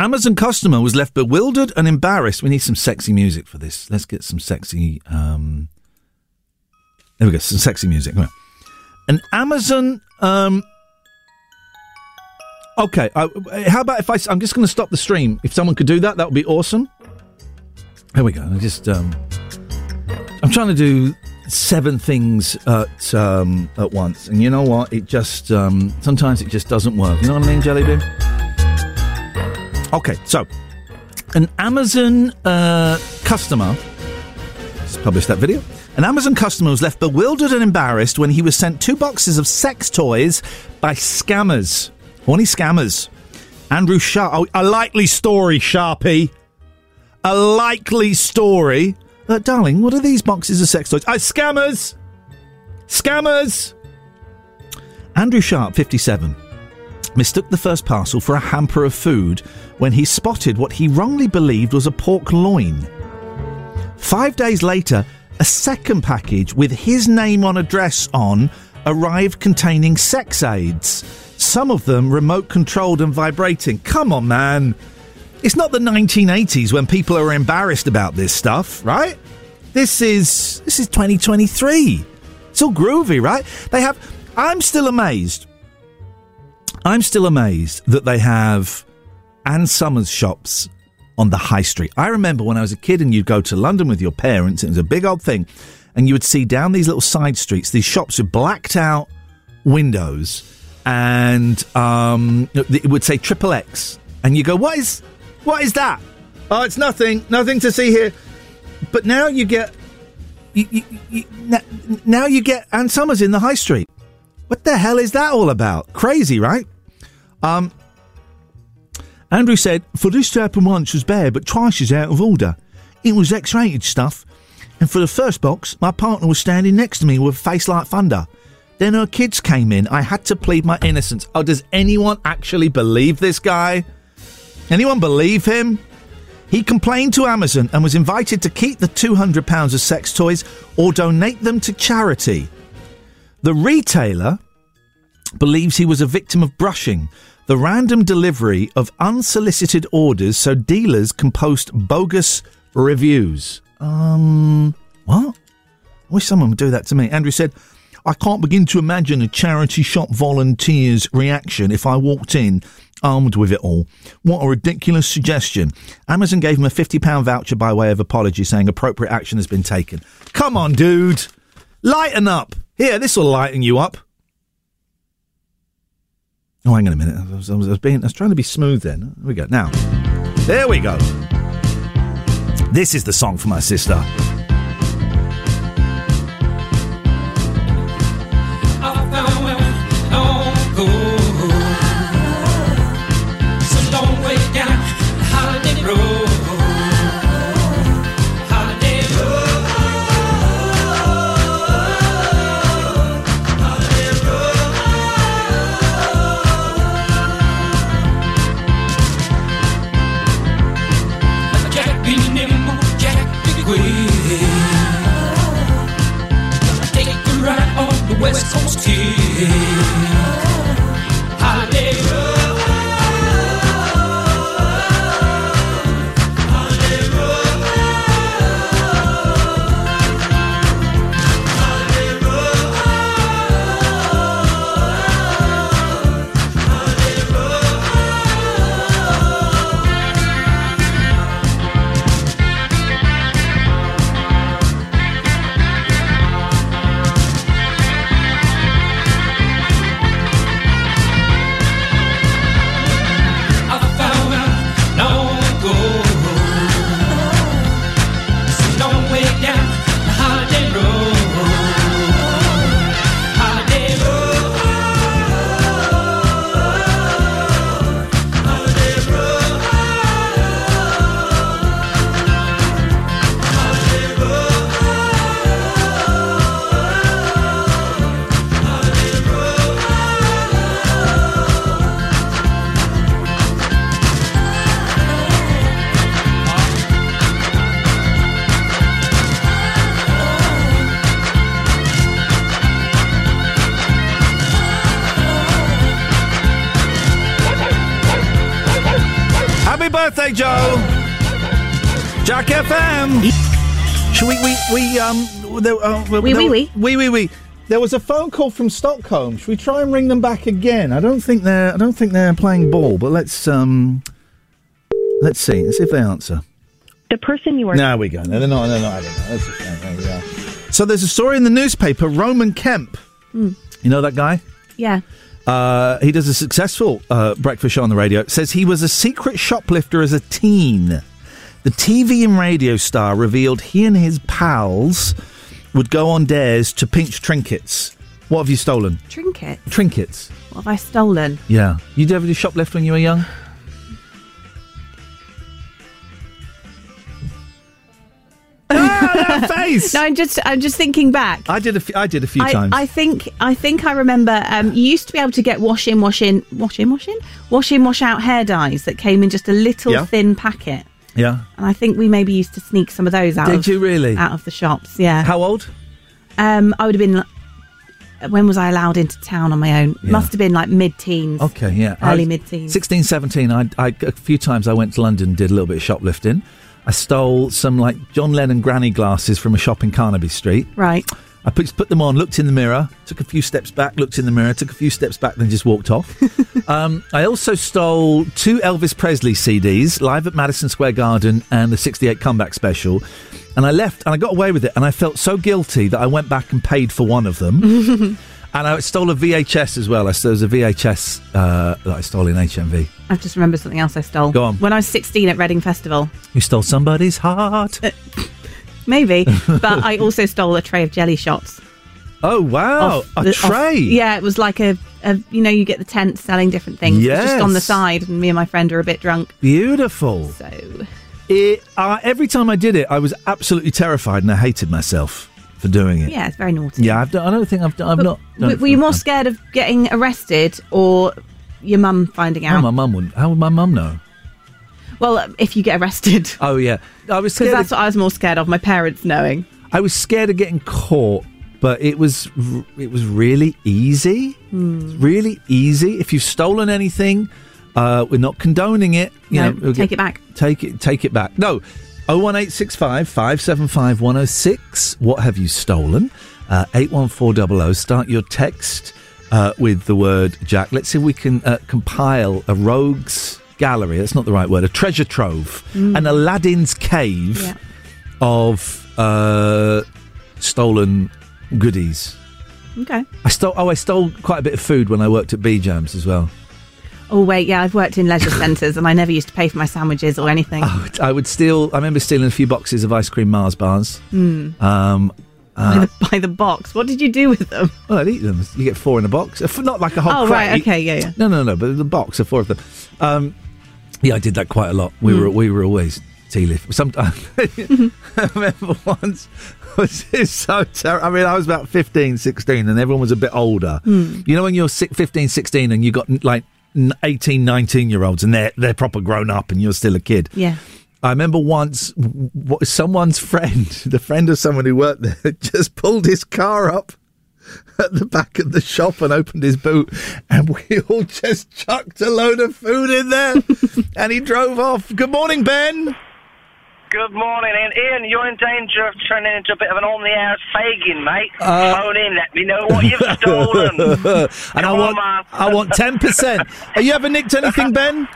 Amazon customer was left bewildered and embarrassed. We need some sexy music for this. Let's get some sexy. Um, there we go. Some sexy music. An Amazon. Um, okay. How about if I? I'm just going to stop the stream. If someone could do that, that would be awesome. Here we go. I just. Um, I'm trying to do seven things at um, at once, and you know what? It just um, sometimes it just doesn't work. You know what I mean, Jelly Bean? Okay, so an Amazon uh, customer. Let's publish that video. An Amazon customer was left bewildered and embarrassed when he was sent two boxes of sex toys by scammers. Horny scammers. Andrew Sharp. Oh, a likely story, Sharpie. A likely story. Uh, darling, what are these boxes of sex toys? Uh, scammers! Scammers! Andrew Sharp, 57, mistook the first parcel for a hamper of food when he spotted what he wrongly believed was a pork loin. Five days later, a second package with his name on address on arrived containing sex aids. Some of them remote controlled and vibrating. Come on, man. It's not the 1980s when people are embarrassed about this stuff, right? This is this is 2023. It's all groovy, right? They have I'm still amazed. I'm still amazed that they have Anne Summers shops on the high street. I remember when I was a kid and you'd go to London with your parents, it was a big old thing, and you would see down these little side streets these shops with blacked out windows and um, it would say triple X, and you go, "What is, what is that?" Oh, it's nothing, nothing to see here. But now you get, you, you, you, now you get Anne Summers in the high street. What the hell is that all about? Crazy, right? Um, Andrew said, "For this to happen once was bad, but twice is out of order. It was X-rated stuff, and for the first box, my partner was standing next to me with a face like thunder." Then her kids came in. I had to plead my innocence. Oh, does anyone actually believe this guy? Anyone believe him? He complained to Amazon and was invited to keep the £200 of sex toys or donate them to charity. The retailer believes he was a victim of brushing, the random delivery of unsolicited orders so dealers can post bogus reviews. Um, what? I wish someone would do that to me. Andrew said, I can't begin to imagine a charity shop volunteer's reaction if I walked in armed with it all. What a ridiculous suggestion. Amazon gave him a £50 voucher by way of apology, saying appropriate action has been taken. Come on, dude. Lighten up. Here, this will lighten you up. Oh, hang on a minute. I was, I was, being, I was trying to be smooth then. We go. Now, there we go. This is the song for my sister. West Coast Kick. Holiday we, we, we, um, there, uh, Wee, there- wee, wee. wee, wee, wee. There was a phone call from Stockholm. Should we try and ring them back again? I don't think they're, I don't think they're playing ball, but let's, um, let's see. Let's see if they answer. The person you are. There we go. No, they're not. They're not. I don't know. That's a shame. There we are. So there's a story in the newspaper. Roman Kemp. Hmm. You know that guy? Yeah. Uh, he does a successful uh, breakfast show on the radio. It says he was a secret shoplifter as a teen. The TV and radio star revealed he and his pals would go on dares to pinch trinkets. What have you stolen? Trinket. Trinkets. What have I stolen? Yeah. You ever do shoplift when you were young? ah, that face. No, I'm just I'm just thinking back. I did a few, I did a few I, times. I think I think I remember um, you used to be able to get wash in, wash in, wash in, wash in, wash in, wash out hair dyes that came in just a little Yeah. thin packet. Yeah. And I think we maybe used to sneak some of those out. Did of, you really? Out of the shops, yeah. How old? Um, I would have been. When was I allowed into town on my own? Yeah. Must have been like mid-teens. Okay, yeah. Early I mid-teens. 16, 17, I, I, a few times I went to London did a little bit of shoplifting. I stole some like John Lennon granny glasses from a shop in Carnaby Street. Right. I put, put them on, looked in the mirror, took a few steps back, looked in the mirror, took a few steps back, then just walked off. um, I also stole two Elvis Presley CDs, live at Madison Square Garden and the 68 Comeback Special. And I left and I got away with it. And I felt so guilty that I went back and paid for one of them. and I stole a VHS as well. I stole there was a VHS uh, that I stole in HMV. I've just remembered something else I stole. Go on. When I was 16 at Reading Festival. You stole somebody's heart. Maybe. but I also stole a tray of jelly shots. Oh, wow. a the- off- tray. yeah, it was like a, a, you know, you get the tent selling different things. Was just on the side, and me and my friend are a bit drunk. Beautiful. So. It, uh, every time I did it, I was absolutely terrified and I hated myself for doing it. Yeah, it's very naughty. Yeah, I've done, I don't think I've done. I've not. done were you more scared of getting arrested or your mum finding Oh, out? my mum wouldn't. How would my mum know? Well, if you get arrested. Oh yeah, I was Because that's Of, what I was more scared of, my parents knowing. I was scared of getting caught, but it was it was really easy. It's really easy. If you've stolen anything, uh, we're not condoning it. You No, know, we'll take it back. Take it. Take it back. No. 01865 575 106. What have you stolen? Uh, 81400. Start your text uh, with the word Jack. Let's see if we can uh, compile a rogues gallery. That's not the right word. A treasure trove. Mm. An Aladdin's cave Yeah. of uh, stolen goodies. Okay. I stole. Oh, I stole quite a bit of food when I worked at B Jams as well. Oh, wait, yeah, I've worked in leisure centres and I never used to pay for my sandwiches or anything. I would, I would steal. I remember stealing a few boxes of ice cream Mars bars. Hmm. Um, by, uh, the, by the box. What did you do with them? well, I'd eat them. You get four in a box. Not like a whole Oh, crate. right, okay, yeah, yeah. No, no, no. But the box of four of them. Um, yeah, I did that quite a lot. We Hmm. were we were always tea lift. Sometimes I remember once was so terrible. I mean, I was about 15, 16 and everyone was a bit older. Hmm. You know, when you're si- 15, 16 and you got like n- 18, 19 year olds and they're they're proper grown up and you're still a kid. Yeah. I remember once someone's friend, the friend of someone who worked there, just pulled his car up at the back of the shop and opened his boot, and we all just chucked a load of food in there, and he drove off. Good morning, Ben. Good morning, Ian. Ian, you're in danger of turning into a bit of an on-the-air Fagin, mate. Uh, Phone in, let me know what you've stolen. and I Come on, want, man. I want ten percent. Have you ever nicked anything, Ben?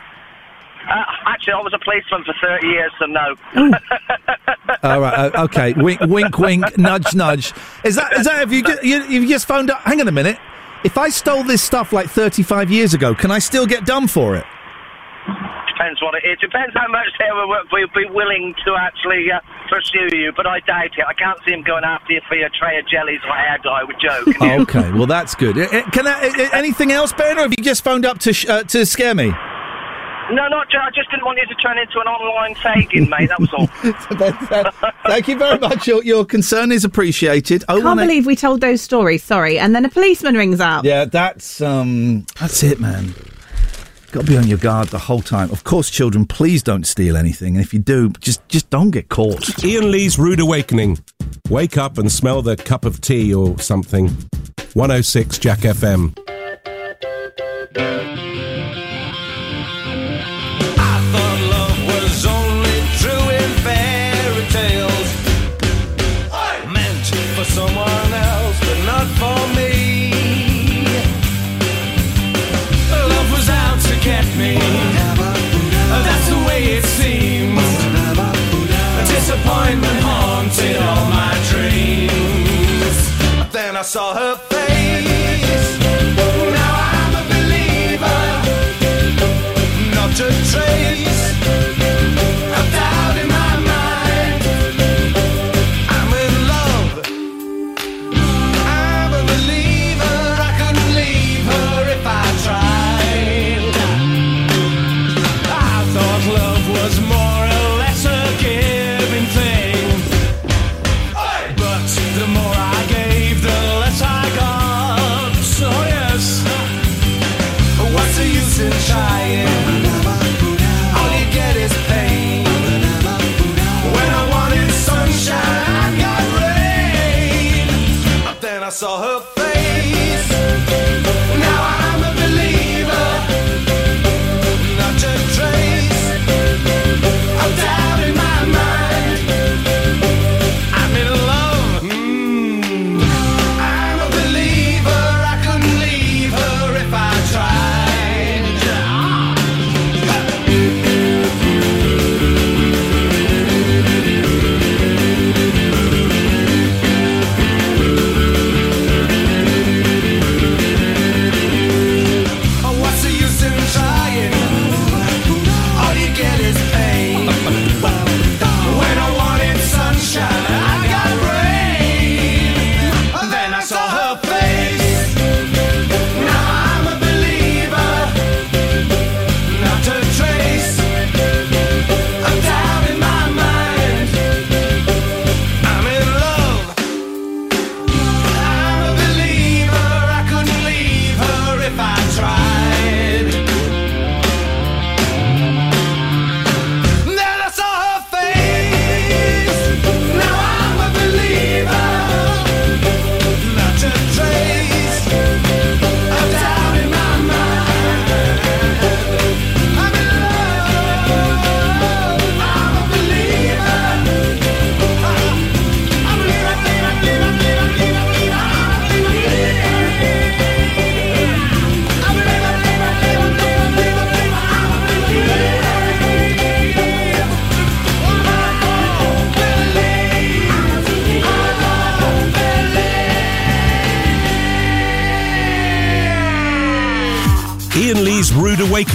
Uh, actually, I was a policeman for 30 years, so no. All right, uh, okay. Wink, wink, wink. Nudge, nudge. Is that is that? Have you just, you, you've just phoned up? Hang on a minute. If I stole this stuff like thirty-five years ago, can I still get done for it? Depends what it is. Depends how much they will be willing to actually uh, pursue you, but I doubt it. I can't see him going after you for your tray of jellies or hair dye with Joe. Okay, well that's good. Can I, anything else, Ben, or have you just phoned up to sh- uh, to scare me? No, not I just didn't want you to turn into an online Fagin, mate. That was all. Thank you very much. Your your concern is appreciated. I Can't believe we told those stories, sorry. And then a policeman rings up. Yeah, that's um, that's it, man. Got to be on your guard the whole time. Of course, children, please don't steal anything, and if you do, just just don't get caught. Ian Lee's Rude Awakening. Wake up and smell the cup of tea or something. 106 Jack FM. saw her.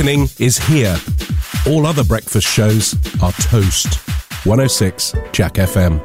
Is here. All other breakfast shows are toast. 106 Jack FM.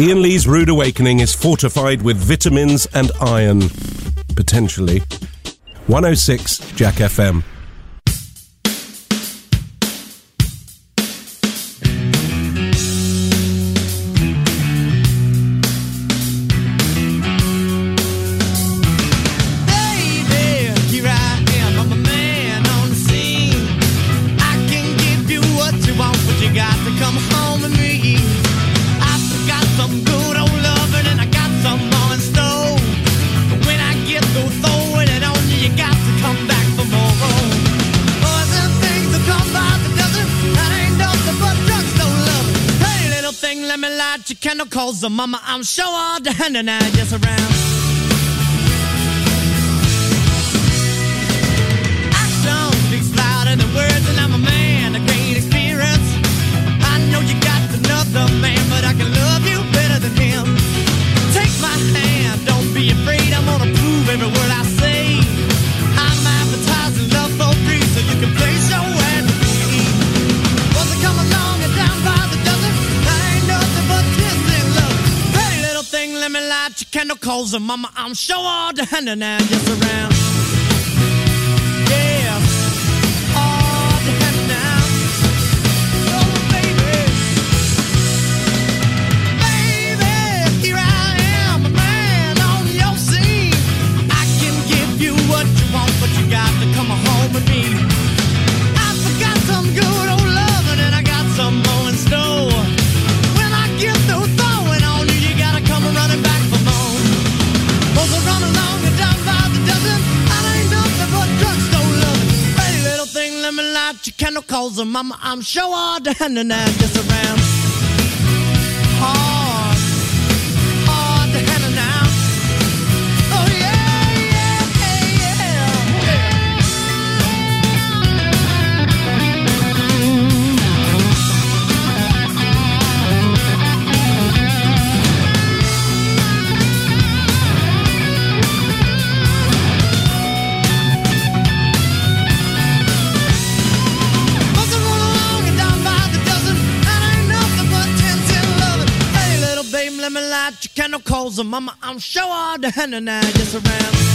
Ian Lee's Rude Awakening is fortified with vitamins and iron. Potentially. 106 Jack FM. Mama, I'm sure all the hand and I just around. Candle, mama, I'm sure all the hand and just around. Mama, I'm sure all hand and I'm just around. Mama, I'm sure all the hand and I just around.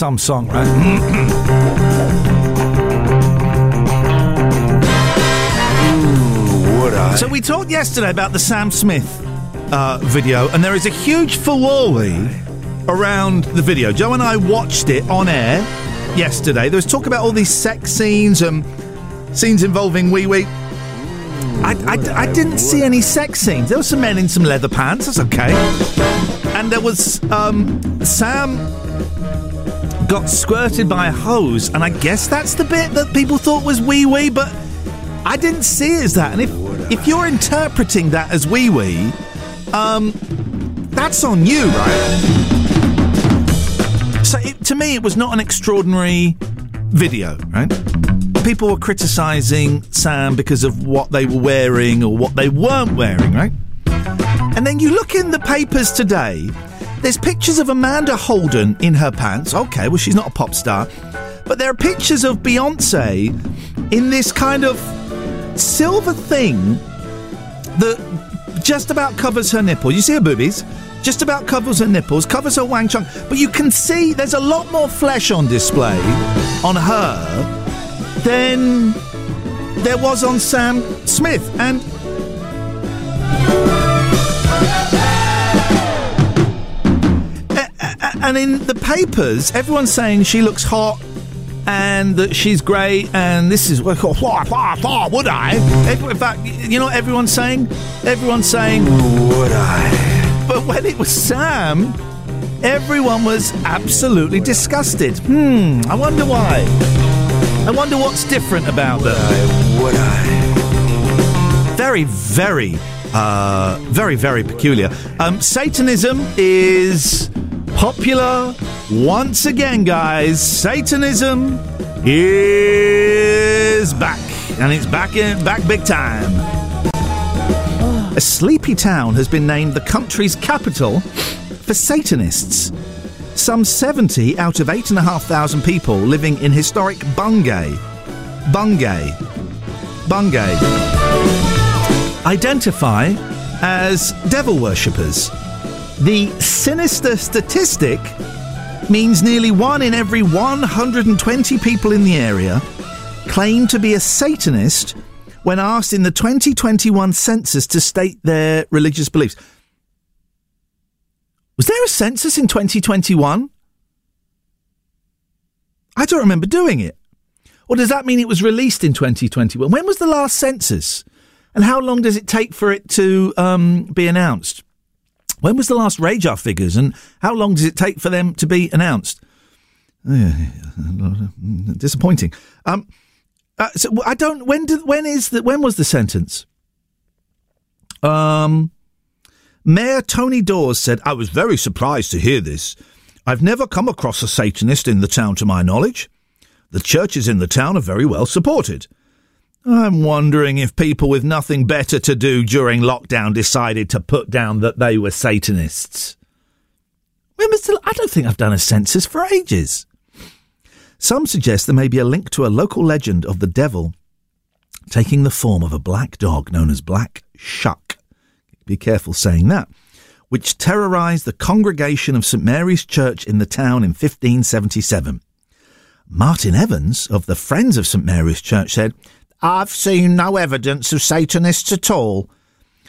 Some song, right? So we talked yesterday about the Sam Smith uh, video, and there is a huge furore around the video. Joe and I watched it on air yesterday. There was talk about all these sex scenes and scenes involving wee wee. I, I, I didn't see any sex scenes. There were some men in some leather pants. That's okay. And there was um, Sam got squirted by a hose, and I guess that's the bit that people thought was wee wee, but I didn't see it as that. And if if you're interpreting that as wee wee, um, that's on you, right? So it, to me, it was not an extraordinary video, right? People were criticising Sam because of what they were wearing or what they weren't wearing, right? And then you look in the papers today, there's pictures of Amanda Holden in her pants. Okay, well, she's not a pop star. But there are pictures of Beyonce in this kind of silver thing that just about covers her nipple. You see her boobies? Just about covers her nipples, covers her wang chunk. But you can see there's a lot more flesh on display on her than there was on Sam Smith. And and in the papers, everyone's saying she looks hot and that she's great and this is what wah, wah, would I? In fact, you know what everyone's saying? Everyone's saying would I? But when it was Sam, Everyone was absolutely disgusted. Hmm, I wonder why. I wonder what's different about them. Would I? Very, very, uh, very, very peculiar. Um, Satanism is popular once again, guys. Satanism is back, and it's back in back big time. A sleepy town has been named the country's capital for Satanists. Some 70 out of 8,500 people living in historic Bungay. Bungay. Bungay. Identify as devil worshippers. The sinister statistic means nearly one in every 120 people in the area claim to be a Satanist when asked in the 2021 census to state their religious beliefs. Was there a census in 2021? I don't remember doing it. Or does that mean it was released in 2021? When was the last census? And how long does it take for it to um, be announced? When was the last RAJAR figures and how long does it take for them to be announced? Disappointing. Um, uh, so I don't. When did? When is the? When was the sentence? Um, Mayor Tony Dawes said, "I was very surprised to hear this. I've never come across a Satanist in the town, to my knowledge. The churches in the town are very well supported. I'm wondering if people with nothing better to do during lockdown decided to put down that they were Satanists. Was I don't think I've done a census for ages. Some suggest there may be a link to a local legend of the devil taking the form of a black dog known as Black Shuck. Be careful saying that. Which terrorized the congregation of St Mary's Church in the town in 1577. Martin Evans of the Friends of St Mary's Church said, I've seen no evidence of Satanists at all.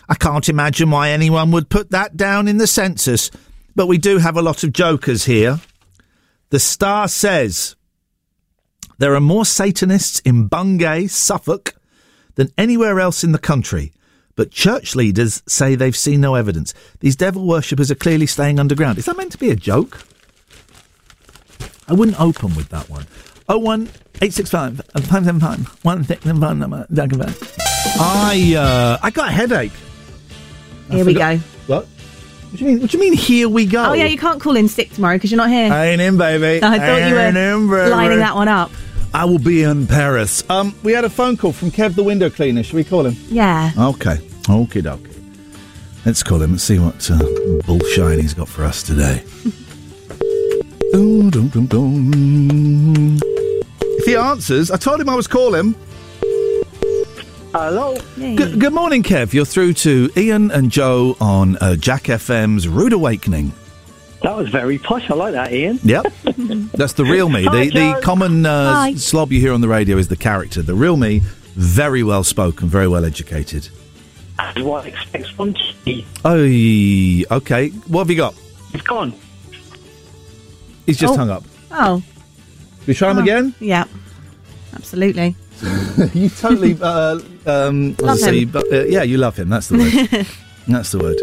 I can't imagine why anyone would put that down in the census, but we do have a lot of jokers here. The Star says there are more Satanists in Bungay, Suffolk, than anywhere else in the country, but church leaders say they've seen no evidence. These devil worshippers are clearly staying underground. Is that meant to be a joke? I wouldn't open with that one. Oh one eight six five five seven five one six seven five number. I uh, I got a headache. I Here we forgot- go. What? What do you mean? What do you mean? Here we go. Oh yeah, you can't call in sick tomorrow because you're not here. I ain't in, baby. I thought you Ain't in, were baby. lining that one up. I will be in Paris. Um, we had a phone call from Kev, the window cleaner. Should we call him? Yeah. Okay. Okie dokie. Let's call him and see what uh, bullshine he's got for us today. Dum, dum, dum, dum. If he answers, I told him I was calling. Hello. Good, good morning, Kev. You're through to Ian and Joe on uh, Jack FM's Rude Awakening. That was very posh. I like that, Ian. Yep. That's the real me. Hi, The, the Joe. common uh, Hi. slob you hear on the radio is the character. The real me, very well spoken, very well educated. That's what I expect from T. Oh, okay. What have you got? It's gone. He's just Oh. hung up. Oh. We try him Oh, again? Yeah. Absolutely. you totally. Uh, um, Love let's see, him. but, uh, yeah, you love him. That's the word. That's the word.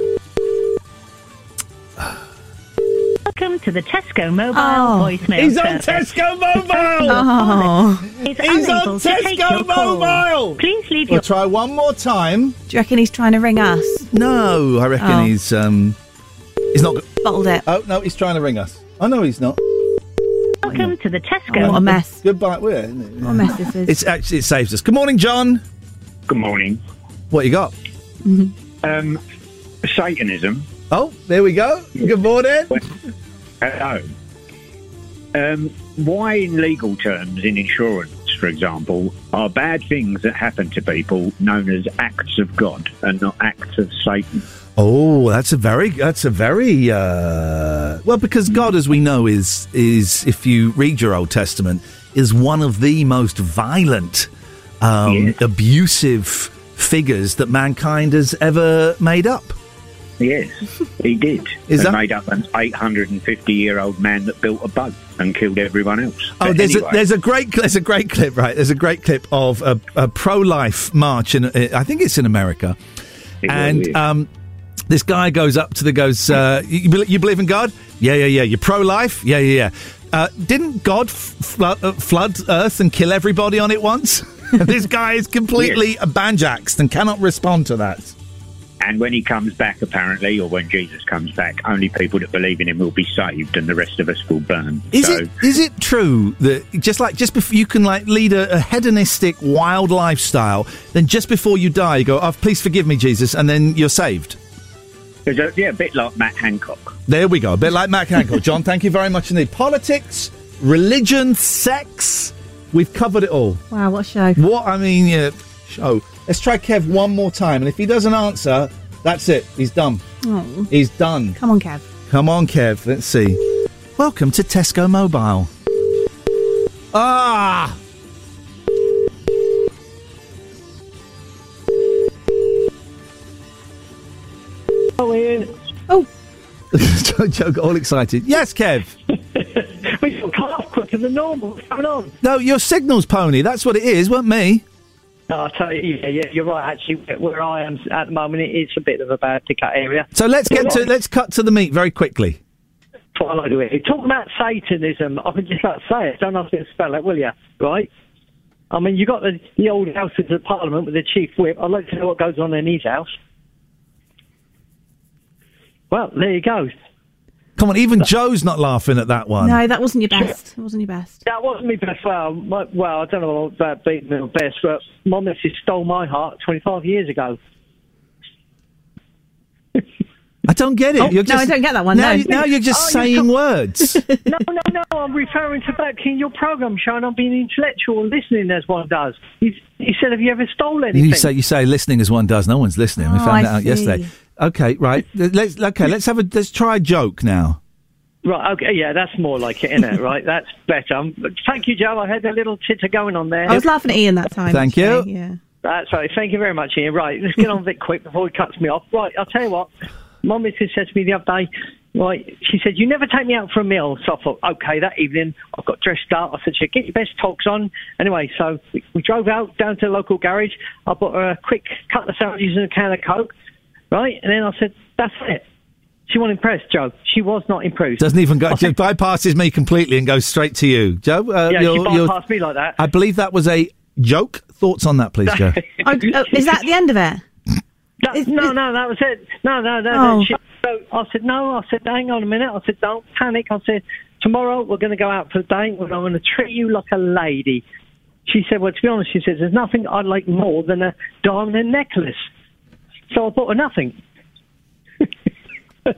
Welcome to the Tesco mobile Oh. voicemail He's on service. Tesco Mobile! Oh. It's He's on unable to take Tesco. Mobile! Please leave We'll your try one more time. Do you reckon he's trying to ring us? No, I reckon Oh. he's um, he's not. Bottled it. Oh no, he's trying to ring us. Oh no, he's not. Welcome to the Tesco. What a mess. Goodbye. We're, isn't it? What a mess this is. It's actually it saves us. Good morning, John. Good morning. What you got? Um, Satanism. Oh, there we go. Good morning. Hello. Um, why, in legal terms, in insurance, for example, are bad things that happen to people known as acts of God and not acts of Satan? Oh, that's a very that's a very uh, well because God, as we know, is is if you read your Old Testament, is one of the most violent, um, abusive figures that mankind has ever made up. Yes, he did. Is that- made up an 850 year old man that built a boat and killed everyone else. Oh, there's anyway, a there's a great there's a great clip right. There's a great clip of a, a pro life march in I think it's in America, It and um, This guy goes up to the goes. Uh, you, you believe in God? Yeah, yeah, yeah. You're pro-life? Yeah, yeah, yeah. Uh, didn't God f- uh, flood Earth and kill everybody on it once? this guy is completely banjaxed and cannot respond to that. And when he comes back, apparently, or when Jesus comes back, only people that believe in him will be saved, and the rest of us will burn. Is so, it is it true that just like just before you can like lead a, a hedonistic wild lifestyle, then just before you die you go, "Oh, please forgive me, Jesus," and then you're saved? There's a, yeah, a bit like Matt Hancock. There we go, a bit like Matt Hancock. John, thank you very much indeed. Politics, religion, sex, we've covered it all. Wow, what a show. What I mean, yeah, show. Let's try Kev one more time, and if he doesn't answer, that's it. He's done. Oh. He's done. Come on, Kev. Come on, Kev. Let's see. Welcome to Tesco Mobile. Ah! Oh, Ian. Oh. Joe, got all excited. Yes, Kev. We got cut off quicker than normal. What's going on? No, your signals pony. That's what it is, weren't me. No, I tell you, yeah, yeah, you're right. Actually, where I am at the moment, it is a bit of a bad pick-up area. So let's get to let's cut to the meat very quickly. That's what I like to hear. Talking about Satanism, I can just about to say it. Don't ask me to spell it, will you? Right? I mean, you got the, the old houses of Parliament with the chief whip. I'd like to know what goes on in his house. Well, there you go. Come on, even Joe's not laughing at that one. No, that wasn't your best. It wasn't your best. That wasn't me best. Well, my, well, I don't know about being my best, but my missus stole my heart 25 years ago. I don't get it. Oh, you're no, I don't get that one, Now, no. now you're just Oh, you're saying com- words. no, no, no. I'm referring to back in your program, showing I'm being intellectual and listening as one does. You, you said, "Have you ever stolen anything?" You say you say listening as one does. No one's listening. we Oh, found I that out yesterday. Okay, right. Let's okay. Let's have a let's try a joke now. Right, okay, yeah, that's more like it, isn't it? right, that's better. Um, thank you, Joe. I had a little titter going on there. I was laughing at Ian that time. Thank you. Yeah. That's right. Thank you very much, Ian. Right, let's get on with it quick before he cuts me off. Right, I'll tell you what. My missus said to me the other day, right, she said, You never take me out for a meal. So I thought, okay, that evening I got dressed up. I said, "Shit, Get your best togs on. Anyway, so we, we drove out down to the local garage. I bought her a quick couple of sandwiches and a can of Coke, right? And then I said, That's it. She wasn't impressed, Joe. She was not impressed. Doesn't even go. Just bypasses me completely and goes straight to you, Joe. Uh, yeah, she you're- you're- bypassed me like that. I believe that was a joke. Thoughts on that, please, Joe? Oh, oh, is that the end of it? No, no, no, that was it. No, no, no. Oh. no. She, so I said, no. I said, hang on a minute. I said, don't panic. I said, tomorrow we're going to go out for the day. I'm going to treat you like a lady. She said, well, to be honest, she says, there's nothing I'd like more than a diamond necklace. So I bought her nothing. Are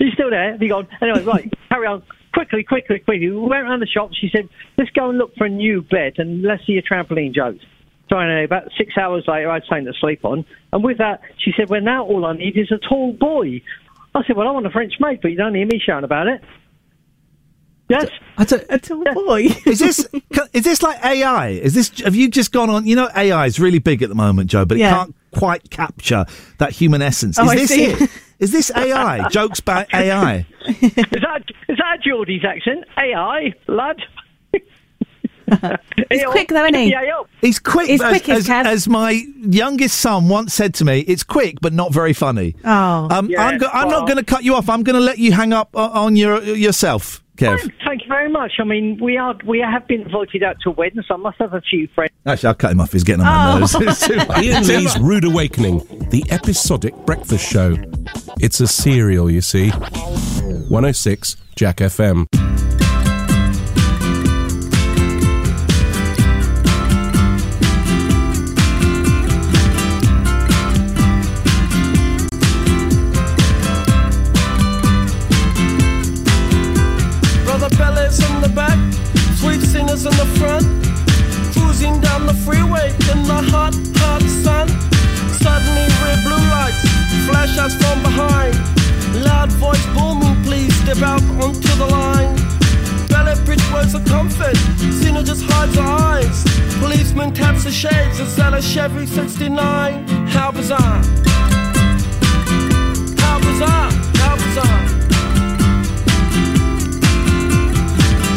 you still there? Have you gone? Anyway, right, carry on. Quickly, quickly, quickly. We went around the shop. She said, let's go and look for a new bed and let's see your trampoline jokes. So anyway, about six hours later, I had something to sleep on. And with that, she said, well, now all I need is a tall boy. I said, well, I want a French maid, but you don't hear me shouting about it. Yes. a tall boy. is this is this like AI? Is this have you just gone on? You know, AI is really big at the moment, Joe, but it can't quite capture that human essence. Oh, is I this see. it? Is this AI? Jokes by AI. is that is that Geordie's accent? AI, lad. He's quick though, isn't he? Yeah, yeah. He's quick. He's as, quick as as, as my youngest son once said to me, "It's quick, but not very funny." Oh, Um, Yeah, I'm, go- I'm not going to cut you off. I'm going to let you hang up o- on your yourself, Kev. Thank you very much. I mean, we are we have been invited out to a wedding, so I must have a few friends. Actually, I'll cut him off. He's getting on my Oh. nerves. It's. Ian Lee's. Rude Awakening, the episodic breakfast show. It's a serial, you see. 106 Jack FM. Chevy 69. How bizarre. How bizarre. How bizarre.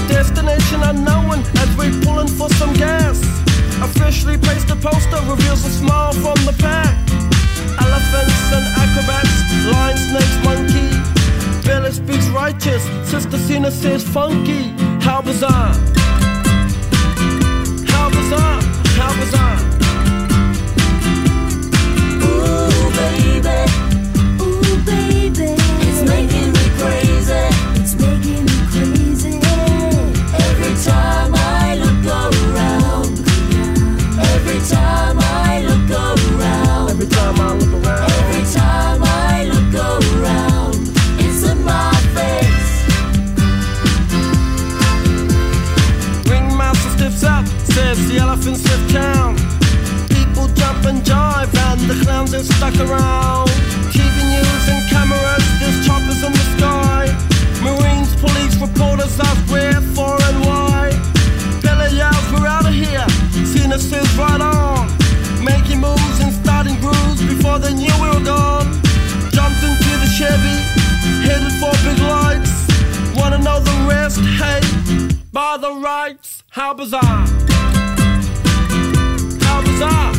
Destination unknown as we pulling for some gas. Officially placed a poster reveals a smile from the back. Elephants and acrobats, lion, snakes, monkey. Village speaks righteous, Sister Sina says funky. How bizarre. How bizarre. How bizarre. stuck around. the rest, hey, by the rights, how bizarre. How bizarre.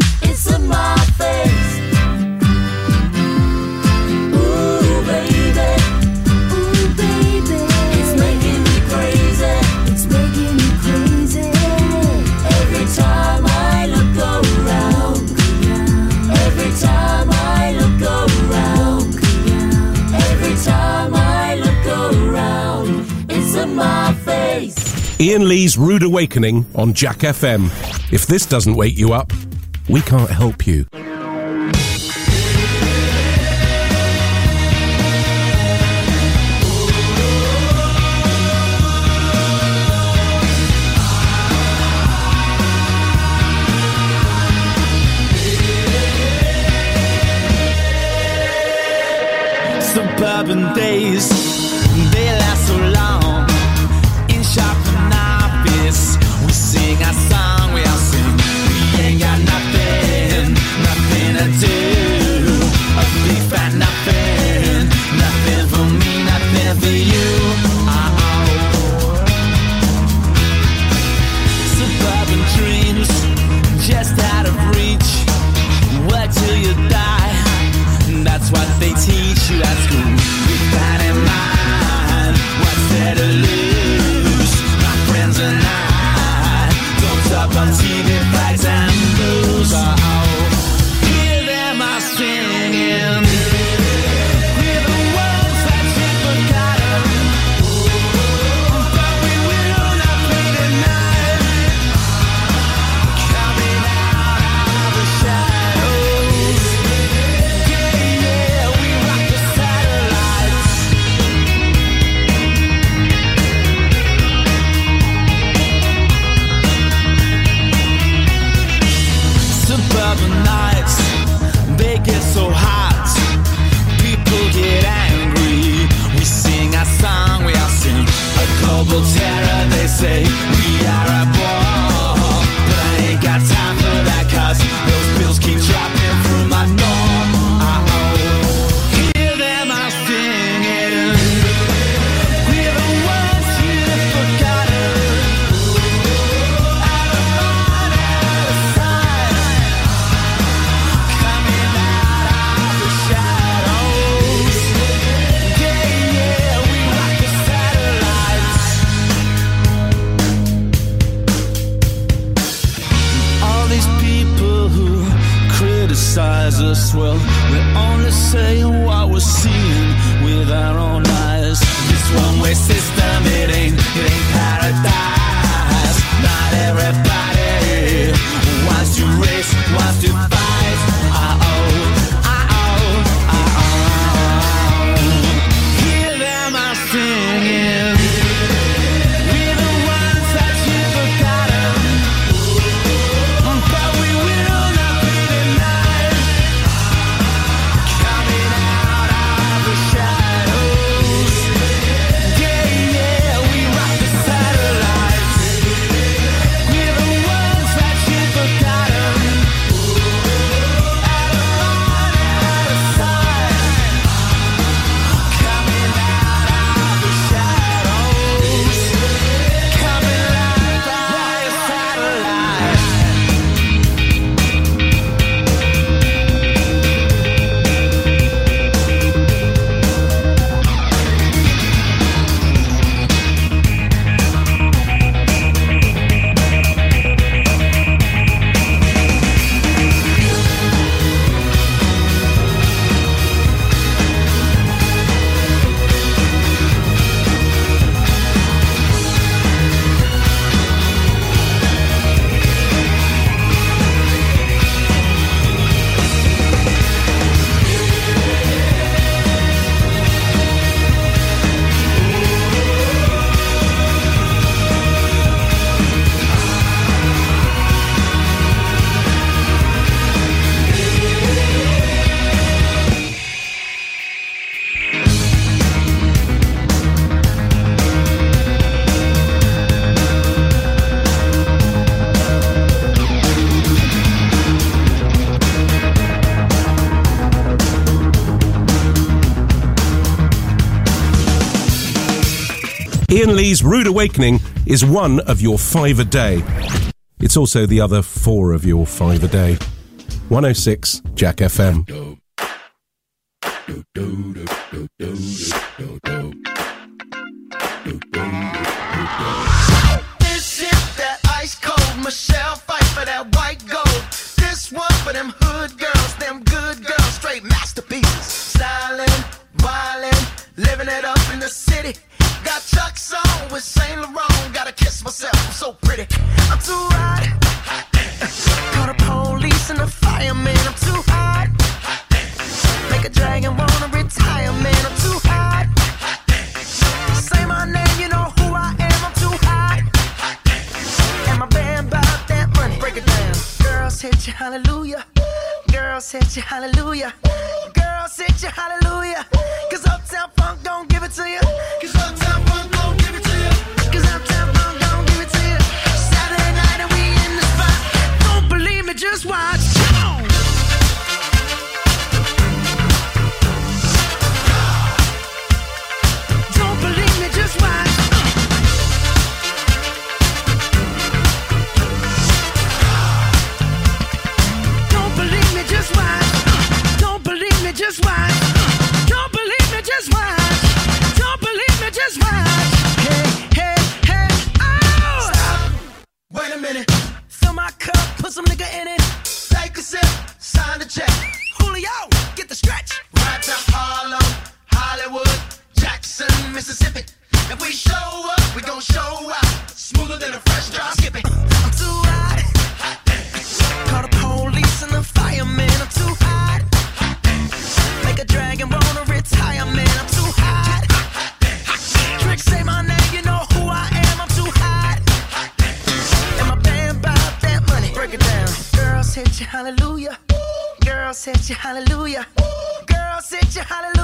Ian Lee's Rude Awakening on Jack FM. If this doesn't wake you up, we can't help you. Suburban days eyes aswell. We only saying what we're seeing with our own eyes. This one-way system, it ain't, it ain't paradise. Not everybody wants to race, wants to. Today's Rude Awakening is one of your five a day. It's also the other four of your five a day. 106 Jack FM. hallelujah. Ooh, girl, sit your hallelujah.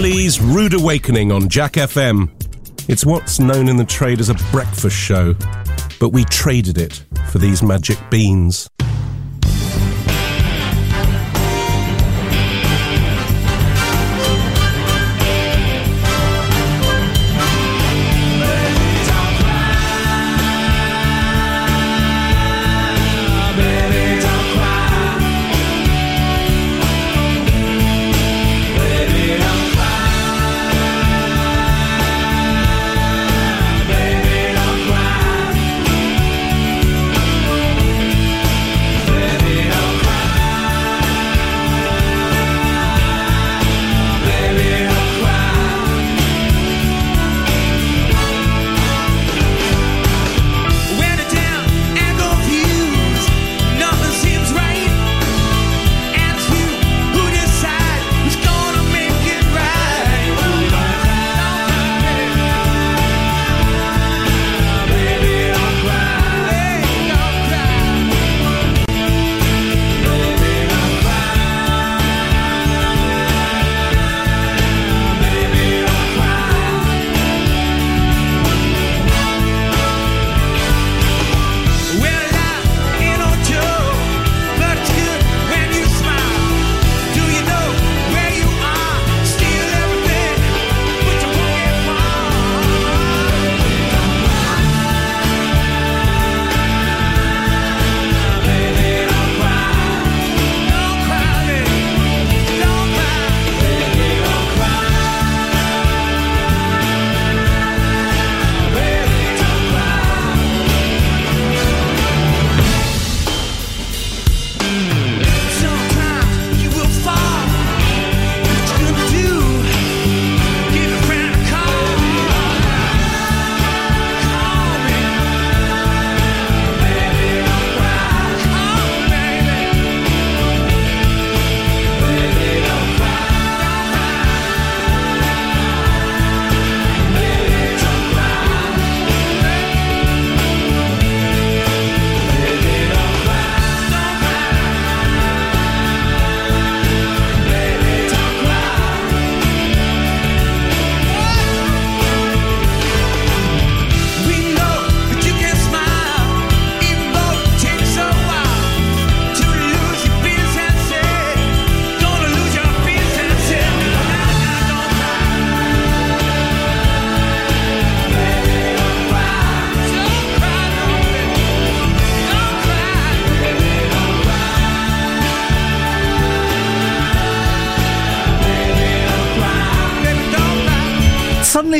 Lee's Rude Awakening on Jack FM. It's what's known in the trade as a breakfast show, but we traded it for these magic beans.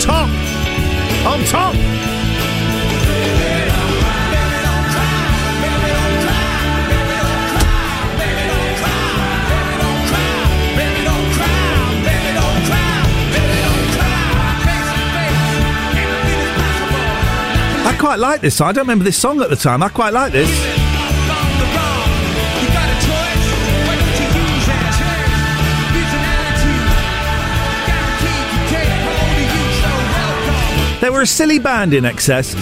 top. On top. I quite like this. I don't remember this song at the time. I quite like this. They were a silly band INXS.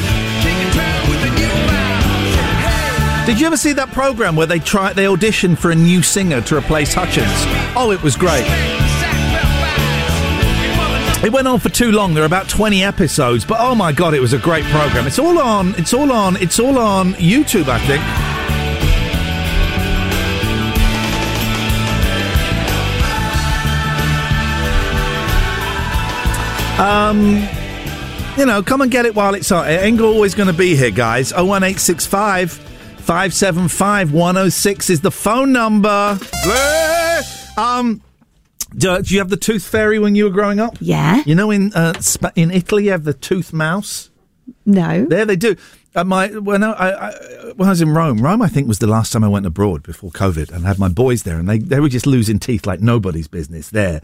Did you ever see that program where they try they auditioned for a new singer to replace Hutchence? Oh, it was great. It went on for too long. There were about twenty episodes, but oh my god, it was a great program. It's all on. It's all on. It's all on YouTube, I think. Um, you know, come and get it while it's on. It ain't always going to be here, guys. 01865 575 106 is the phone number. Um, do, do you have the tooth fairy when you were growing up? Yeah. You know, in uh, Sp- in Italy, you have the tooth mouse. No. There they do. Uh, my when I, I, I when I was in Rome, Rome I think was the last time I went abroad before COVID, and I had my boys there, and they they were just losing teeth like nobody's business there.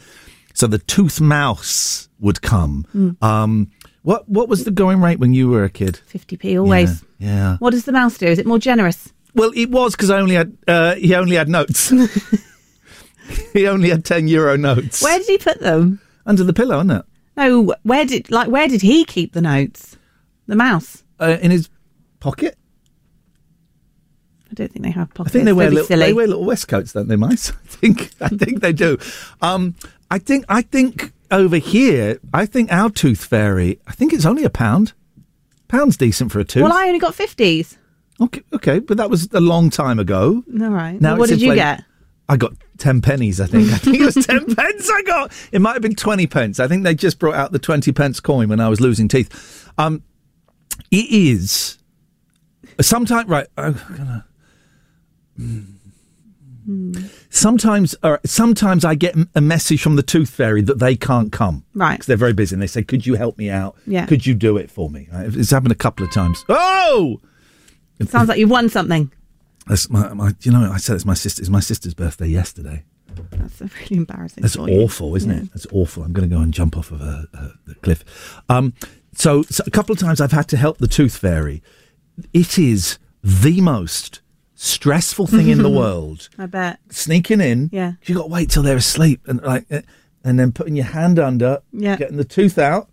So the tooth mouse would come. Mm. Um, what what was the going rate when you were a kid? 50p always. Yeah. yeah. What does the mouse do? Is it more generous? Well, it was because I only had uh, he only had notes. he only had ten euro notes Where did he put them? under the pillow, isn't it? No, where did like where did he keep the notes? The mouse. Uh, in his pocket. I don't think they have pockets. I think they wear little, they wear little waistcoats, don't they, mice? I think I think they do. Um, I think I think over here, I think our tooth fairy. I think it's only a pound. Pound's decent for a tooth. Well, I only got fifties. okay, okay, but that was a long time ago. All right. Now Well, what did you get? I got ten pennies. I think. I think it was ten pence. I got. It might have been twenty pence. I think they just brought out the twenty pence coin when I was losing teeth. Um, it is sometimes right. I'm gonna. Sometimes, all right, sometimes I get a message from the tooth fairy that they can't come. Right. Because they're very busy, and they say, "Could you help me out? Yeah. Could you do it for me?" It's happened a couple of times. Oh, It sounds like you've won something. that's my, my. You know, I said it's my sister. It's my sister's birthday yesterday. That's really embarrassing. That's awful, isn't Yeah. it? That's awful. I'm going to go and jump off of a, a, a cliff. Um, so, so a couple of times I've had to help the tooth fairy. It is the most stressful thing in the world. I bet. Sneaking in, Yeah. you got to wait till they're asleep and like, eh, and then putting your hand under, Yeah. getting the tooth out,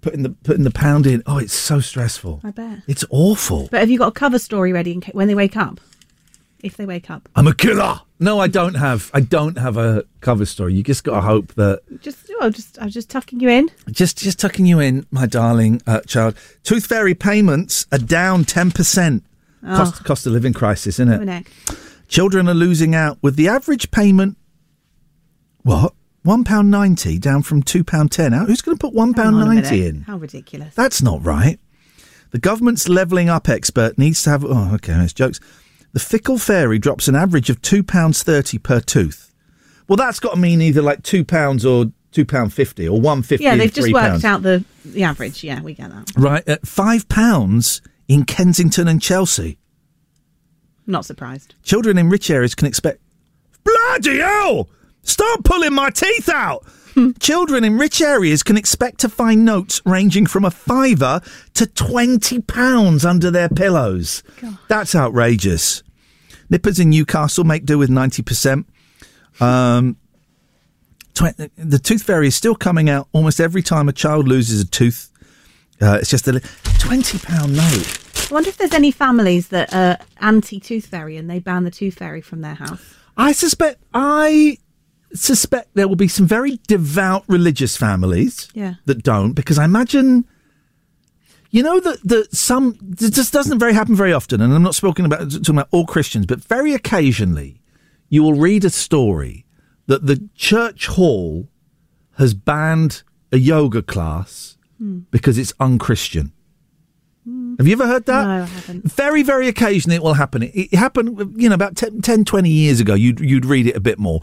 putting the putting the pound in. Oh, it's so stressful. I bet. It's awful. But have you got a cover story ready in ca- when they wake up? If they wake up, I'm a killer. No, I don't have. I don't have a cover story. You just got to hope that just oh, just I'm just tucking you in. Just just tucking you in, my darling uh, child. Tooth fairy payments are down ten percent. Oh. Cost cost of living crisis, isn't it? Children are losing out with the average payment. What one pound ninety down from two pound ten. Out. Who's going to put one pound ninety in? How ridiculous. That's not right. The government's levelling up expert needs to have. Oh, okay, it's jokes. The fickle fairy drops an average of two pounds thirty per tooth. Well, that's got to mean either like two pounds or two pound fifty or one fifty. yeah, they've just worked pounds. out the the average. Yeah, we get that. Right, at five pounds in Kensington and Chelsea. Not surprised. Children in rich areas can expect. Bloody hell! Stop pulling my teeth out! Children in rich areas can expect to find notes ranging from a fiver to twenty pounds under their pillows. God. That's outrageous. Nippers in Newcastle make do with ninety percent. Um, tw- the tooth fairy is still coming out almost every time a child loses a tooth. Uh, it's just a li- twenty pound note. I wonder if there's any families that are anti tooth fairy and they ban the tooth fairy from their house. I suspect I suspect there will be some very devout religious families Yeah. that don't because I imagine you know that that some this doesn't very happen very often and I'm not speaking about talking about all Christians but very occasionally you will read a story that the church hall has banned a yoga class Hmm. because it's unchristian. Have you ever heard that? No, I haven't. Very, very occasionally it will happen. It, it happened, you know, about 10, 10, 20 years ago. You'd, you'd read it a bit more.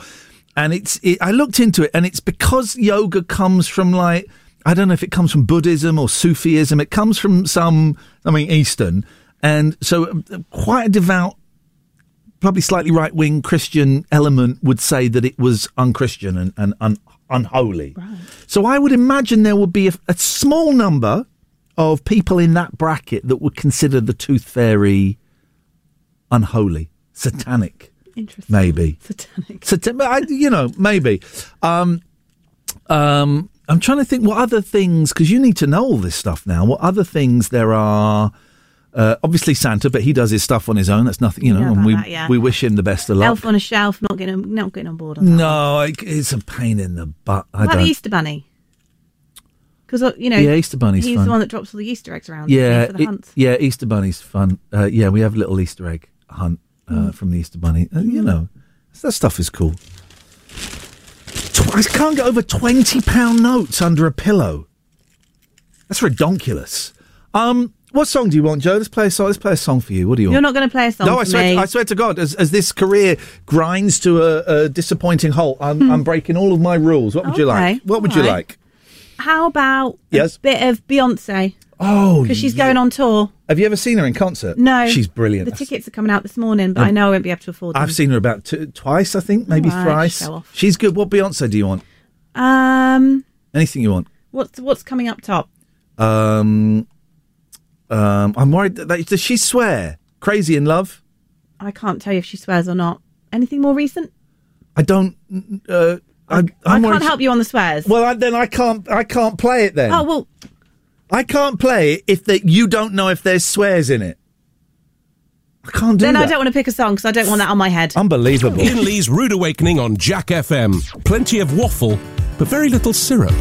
And it's, it, I looked into it and it's because yoga comes from like, I don't know if it comes from Buddhism or Sufism. It comes from some, I mean, Eastern. And so uh, quite a devout, probably slightly right wing Christian element would say that it was unchristian and, and un, unholy. So I would imagine there would be a, a small number of people in that bracket that would consider the tooth fairy unholy, satanic. Interesting. Maybe. Satanic. Satan- I, you know, maybe. Um, um, I'm trying to think what other things, because you need to know all this stuff now. What other things there are? Uh, obviously Santa, but he does his stuff on his own. That's nothing, you know. know and we that, yeah. we wish him the best of luck. Elf on a shelf, not getting not getting on board on. No, it, it's a pain in the butt. I What about don't. the Easter Bunny? Because you know, Yeah, Easter Bunny's He's fun. the one that drops all the Easter eggs around. yeah, for the it- yeah. Easter Bunny's fun. Uh, yeah, we have a little Easter egg hunt uh, Mm. from the Easter Bunny. Uh, you know, that stuff is cool. I can't get over twenty pound notes under a pillow. That's redonkulous. Um, what song do you want, Joe? Let's play a song. Let's play a song for you. What do you want? You're not going to play a song no, for I swear, me. To, I swear to God, as, as this career grinds to a, a disappointing halt, I'm, I'm breaking all of my rules. What would you Hmm. Like? What would all you right. like? How about Yes. a bit of Beyonce? Oh, because she's going on tour. Have you ever seen her in concert? No, she's brilliant. The tickets are coming out this morning, but Um, I know I won't be able to afford them. I've seen her about two, twice, I think, maybe right, thrice. She's good. What Beyonce do you want? Um, Anything you want? what's what's coming up top? Um, um, I'm worried. That, that, does she swear? Crazy in love? I can't tell you if she swears or not. Anything more recent? I don't. Uh, I, I'm I can't she- help you on the swears. Well, I, then I can't. I can't play it then. Oh well, I can't play it if that you don't know if there's swears in it. I can't do then that. I don't want to pick a song because I don't want that on my head. Unbelievable. Ian Lee's Rude Awakening on Jack FM. Plenty of waffle, but very little syrup.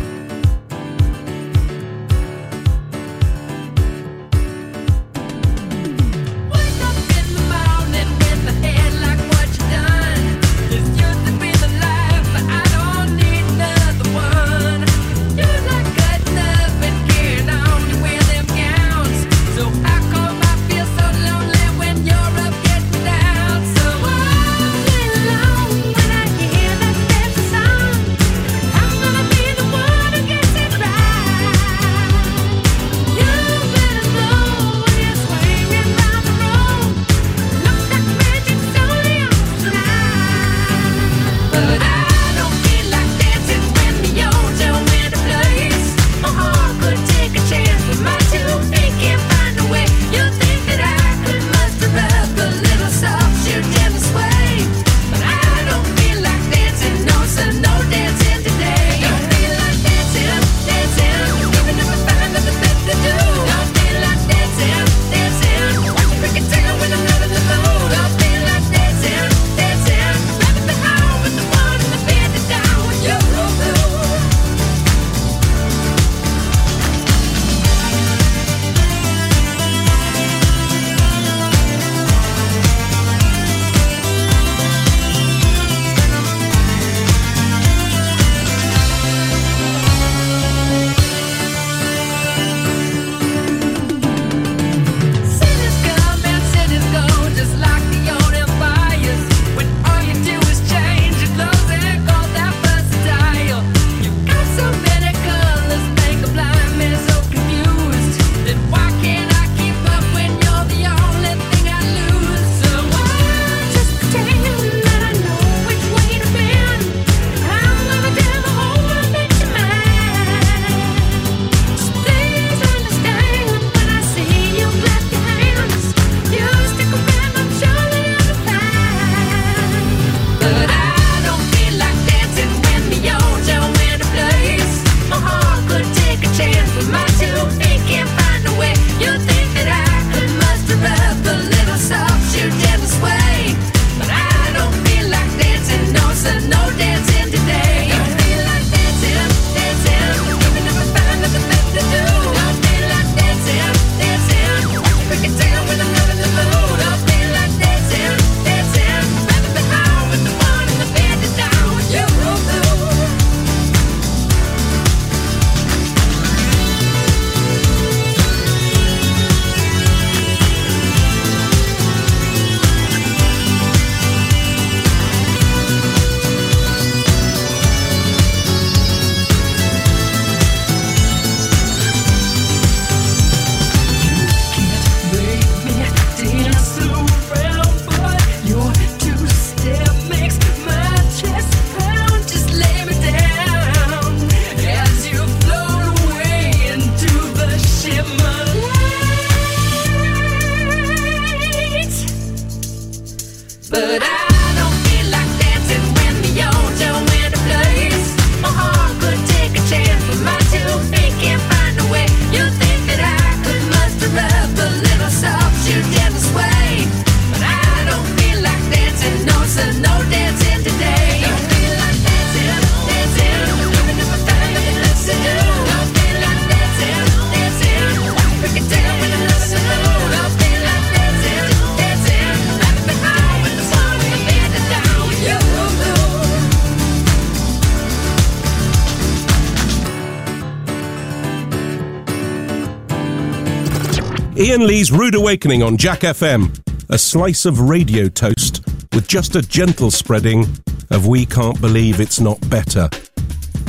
Ian Lee's Rude Awakening on Jack FM. A slice of radio toast with just a gentle spreading of We Can't Believe It's Not Better.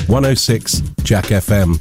106 Jack FM.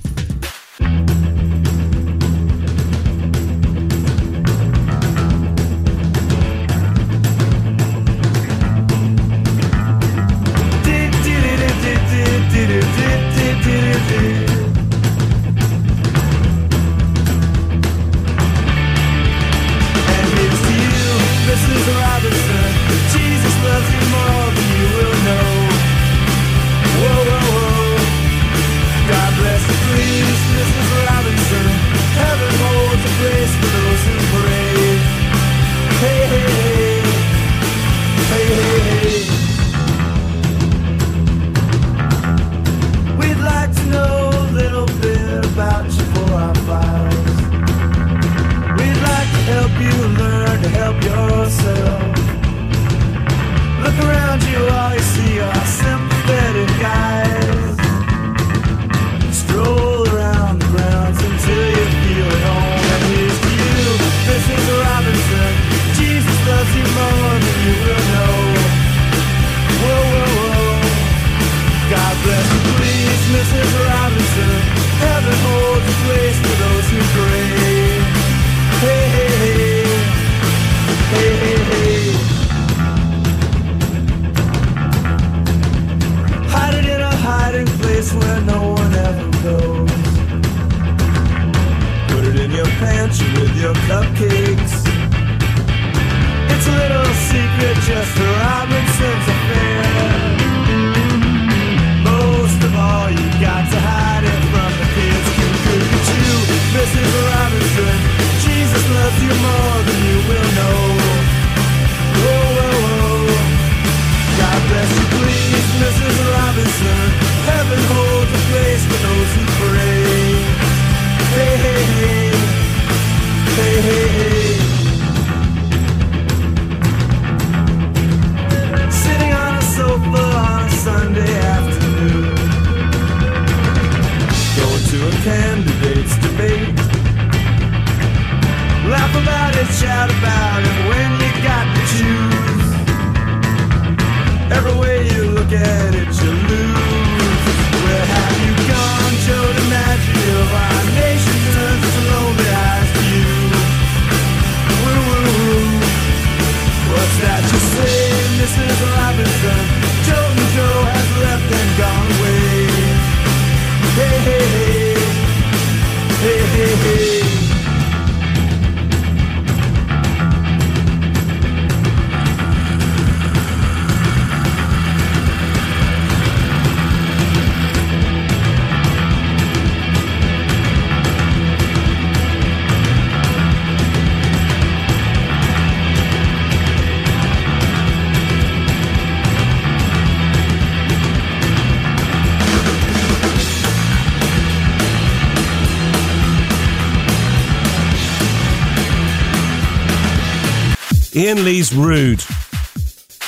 Ian Lee's Rude.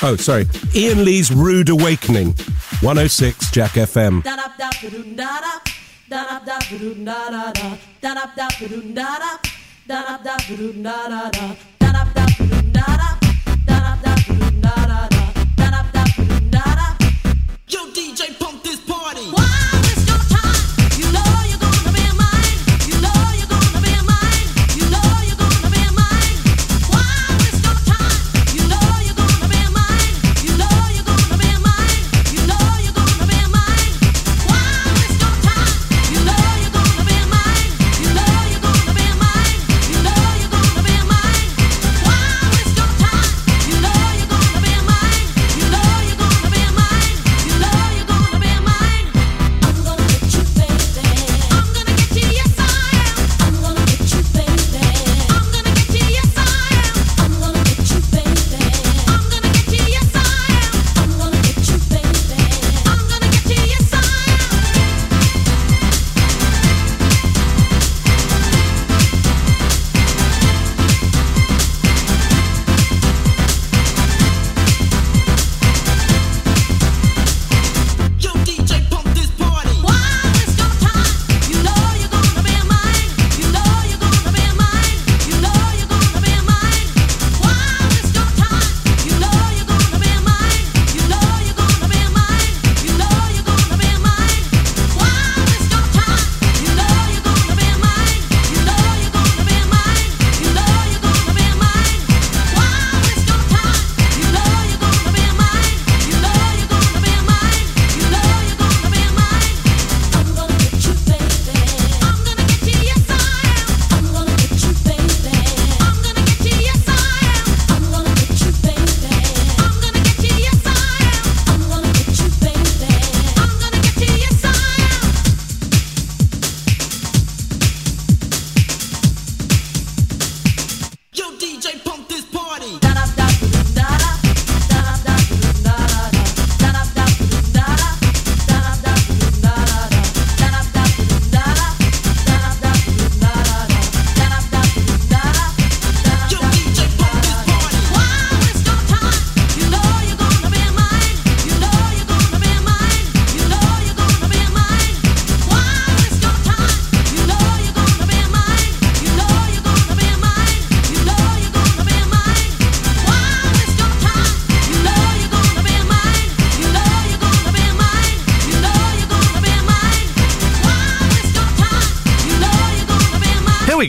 Oh, sorry. Ian Lee's Rude Awakening. 106 Jack FM.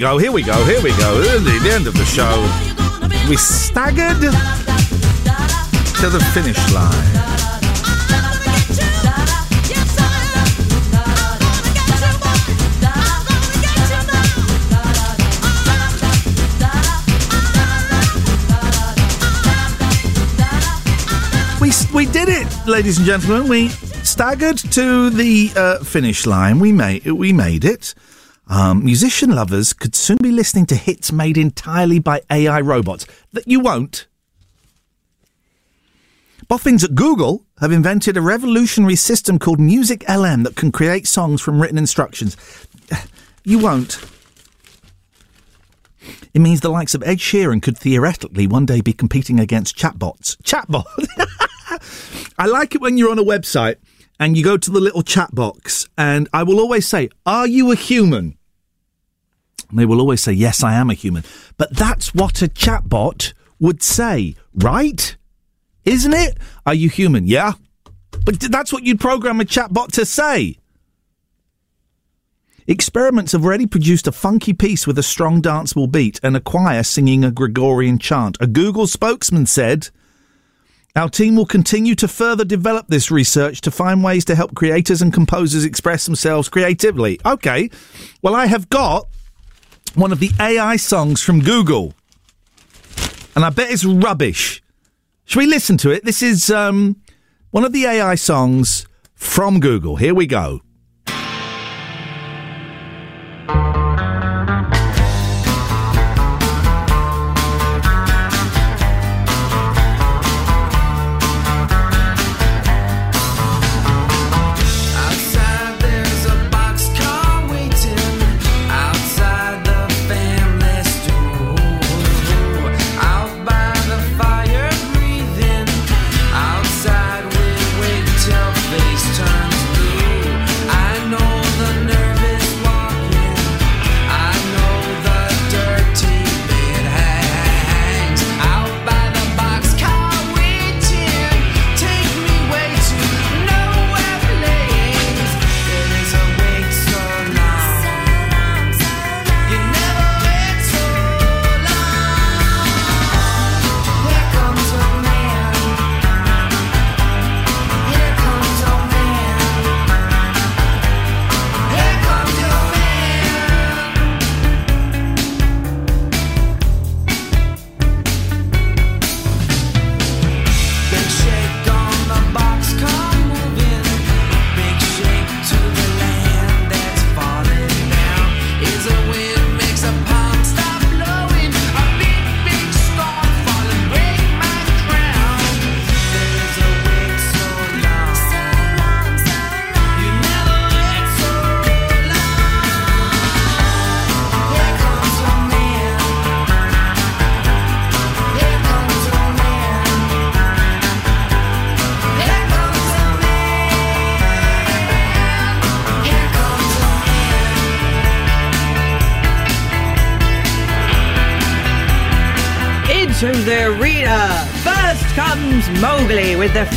Go. Here we go. Here we go. The, the end of the show. We staggered to the finish line. We, we did it, ladies and gentlemen. We staggered to the uh, finish line. We made we made it. Um, musician lovers could listening to hits made entirely by AI robots. That you won't. Boffins at Google have invented a revolutionary system called Music LM that can create songs from written instructions. You won't. It means the likes of Ed Sheeran could theoretically one day be competing against chatbots. Chatbot. I like it when you're on a website and you go to the little chat box, and I will always say, Are you a human? They will always say, Yes, I am a human. But that's what a chatbot would say, right? Isn't it? Are you human? Yeah. But that's what you'd program a chatbot to say. Experiments have already produced a funky piece with a strong danceable beat and a choir singing a Gregorian chant. A Google spokesman said, Our team will continue to further develop this research to find ways to help creators and composers express themselves creatively. Okay, well, I have got one of the AI songs from Google, and I bet it's rubbish. Should we listen to it? This is um, one of the AI songs from Google. Here we go.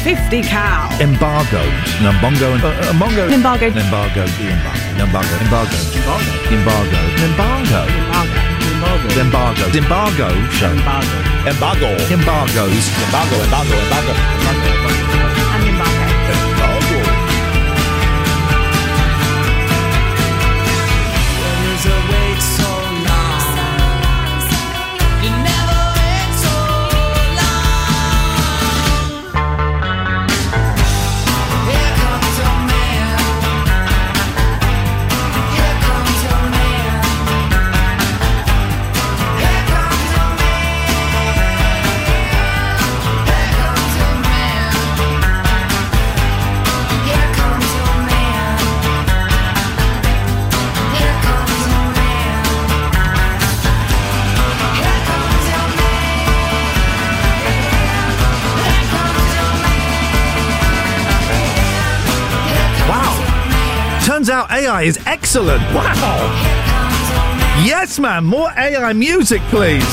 50 cow. Embargoed. No, bongo and uh, bongo. Embargoed. Embargoed. The embargo. Embargo. Embargo. Embargo. Embargo. Embargo. Embargo. Embargo. Show. Embargo. Embargo. Embargoes. Embargo. Embargo. Embargo. And AI is excellent. Wow. Yes, man. More AI music, please.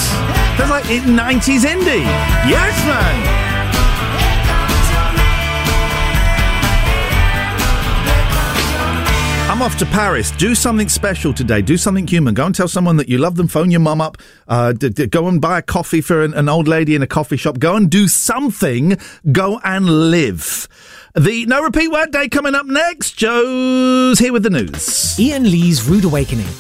That's like 90s indie. Yes, man. I'm off to Paris. Do something special today. Do something human. Go and tell someone that you love them. Phone your mum up. Uh, d- d- go and buy a coffee for an, an old lady in a coffee shop. Go and do something. Go and live. The No Repeat Word Day coming up next. Joe's here with the news. Ian Lee's Rude Awakening.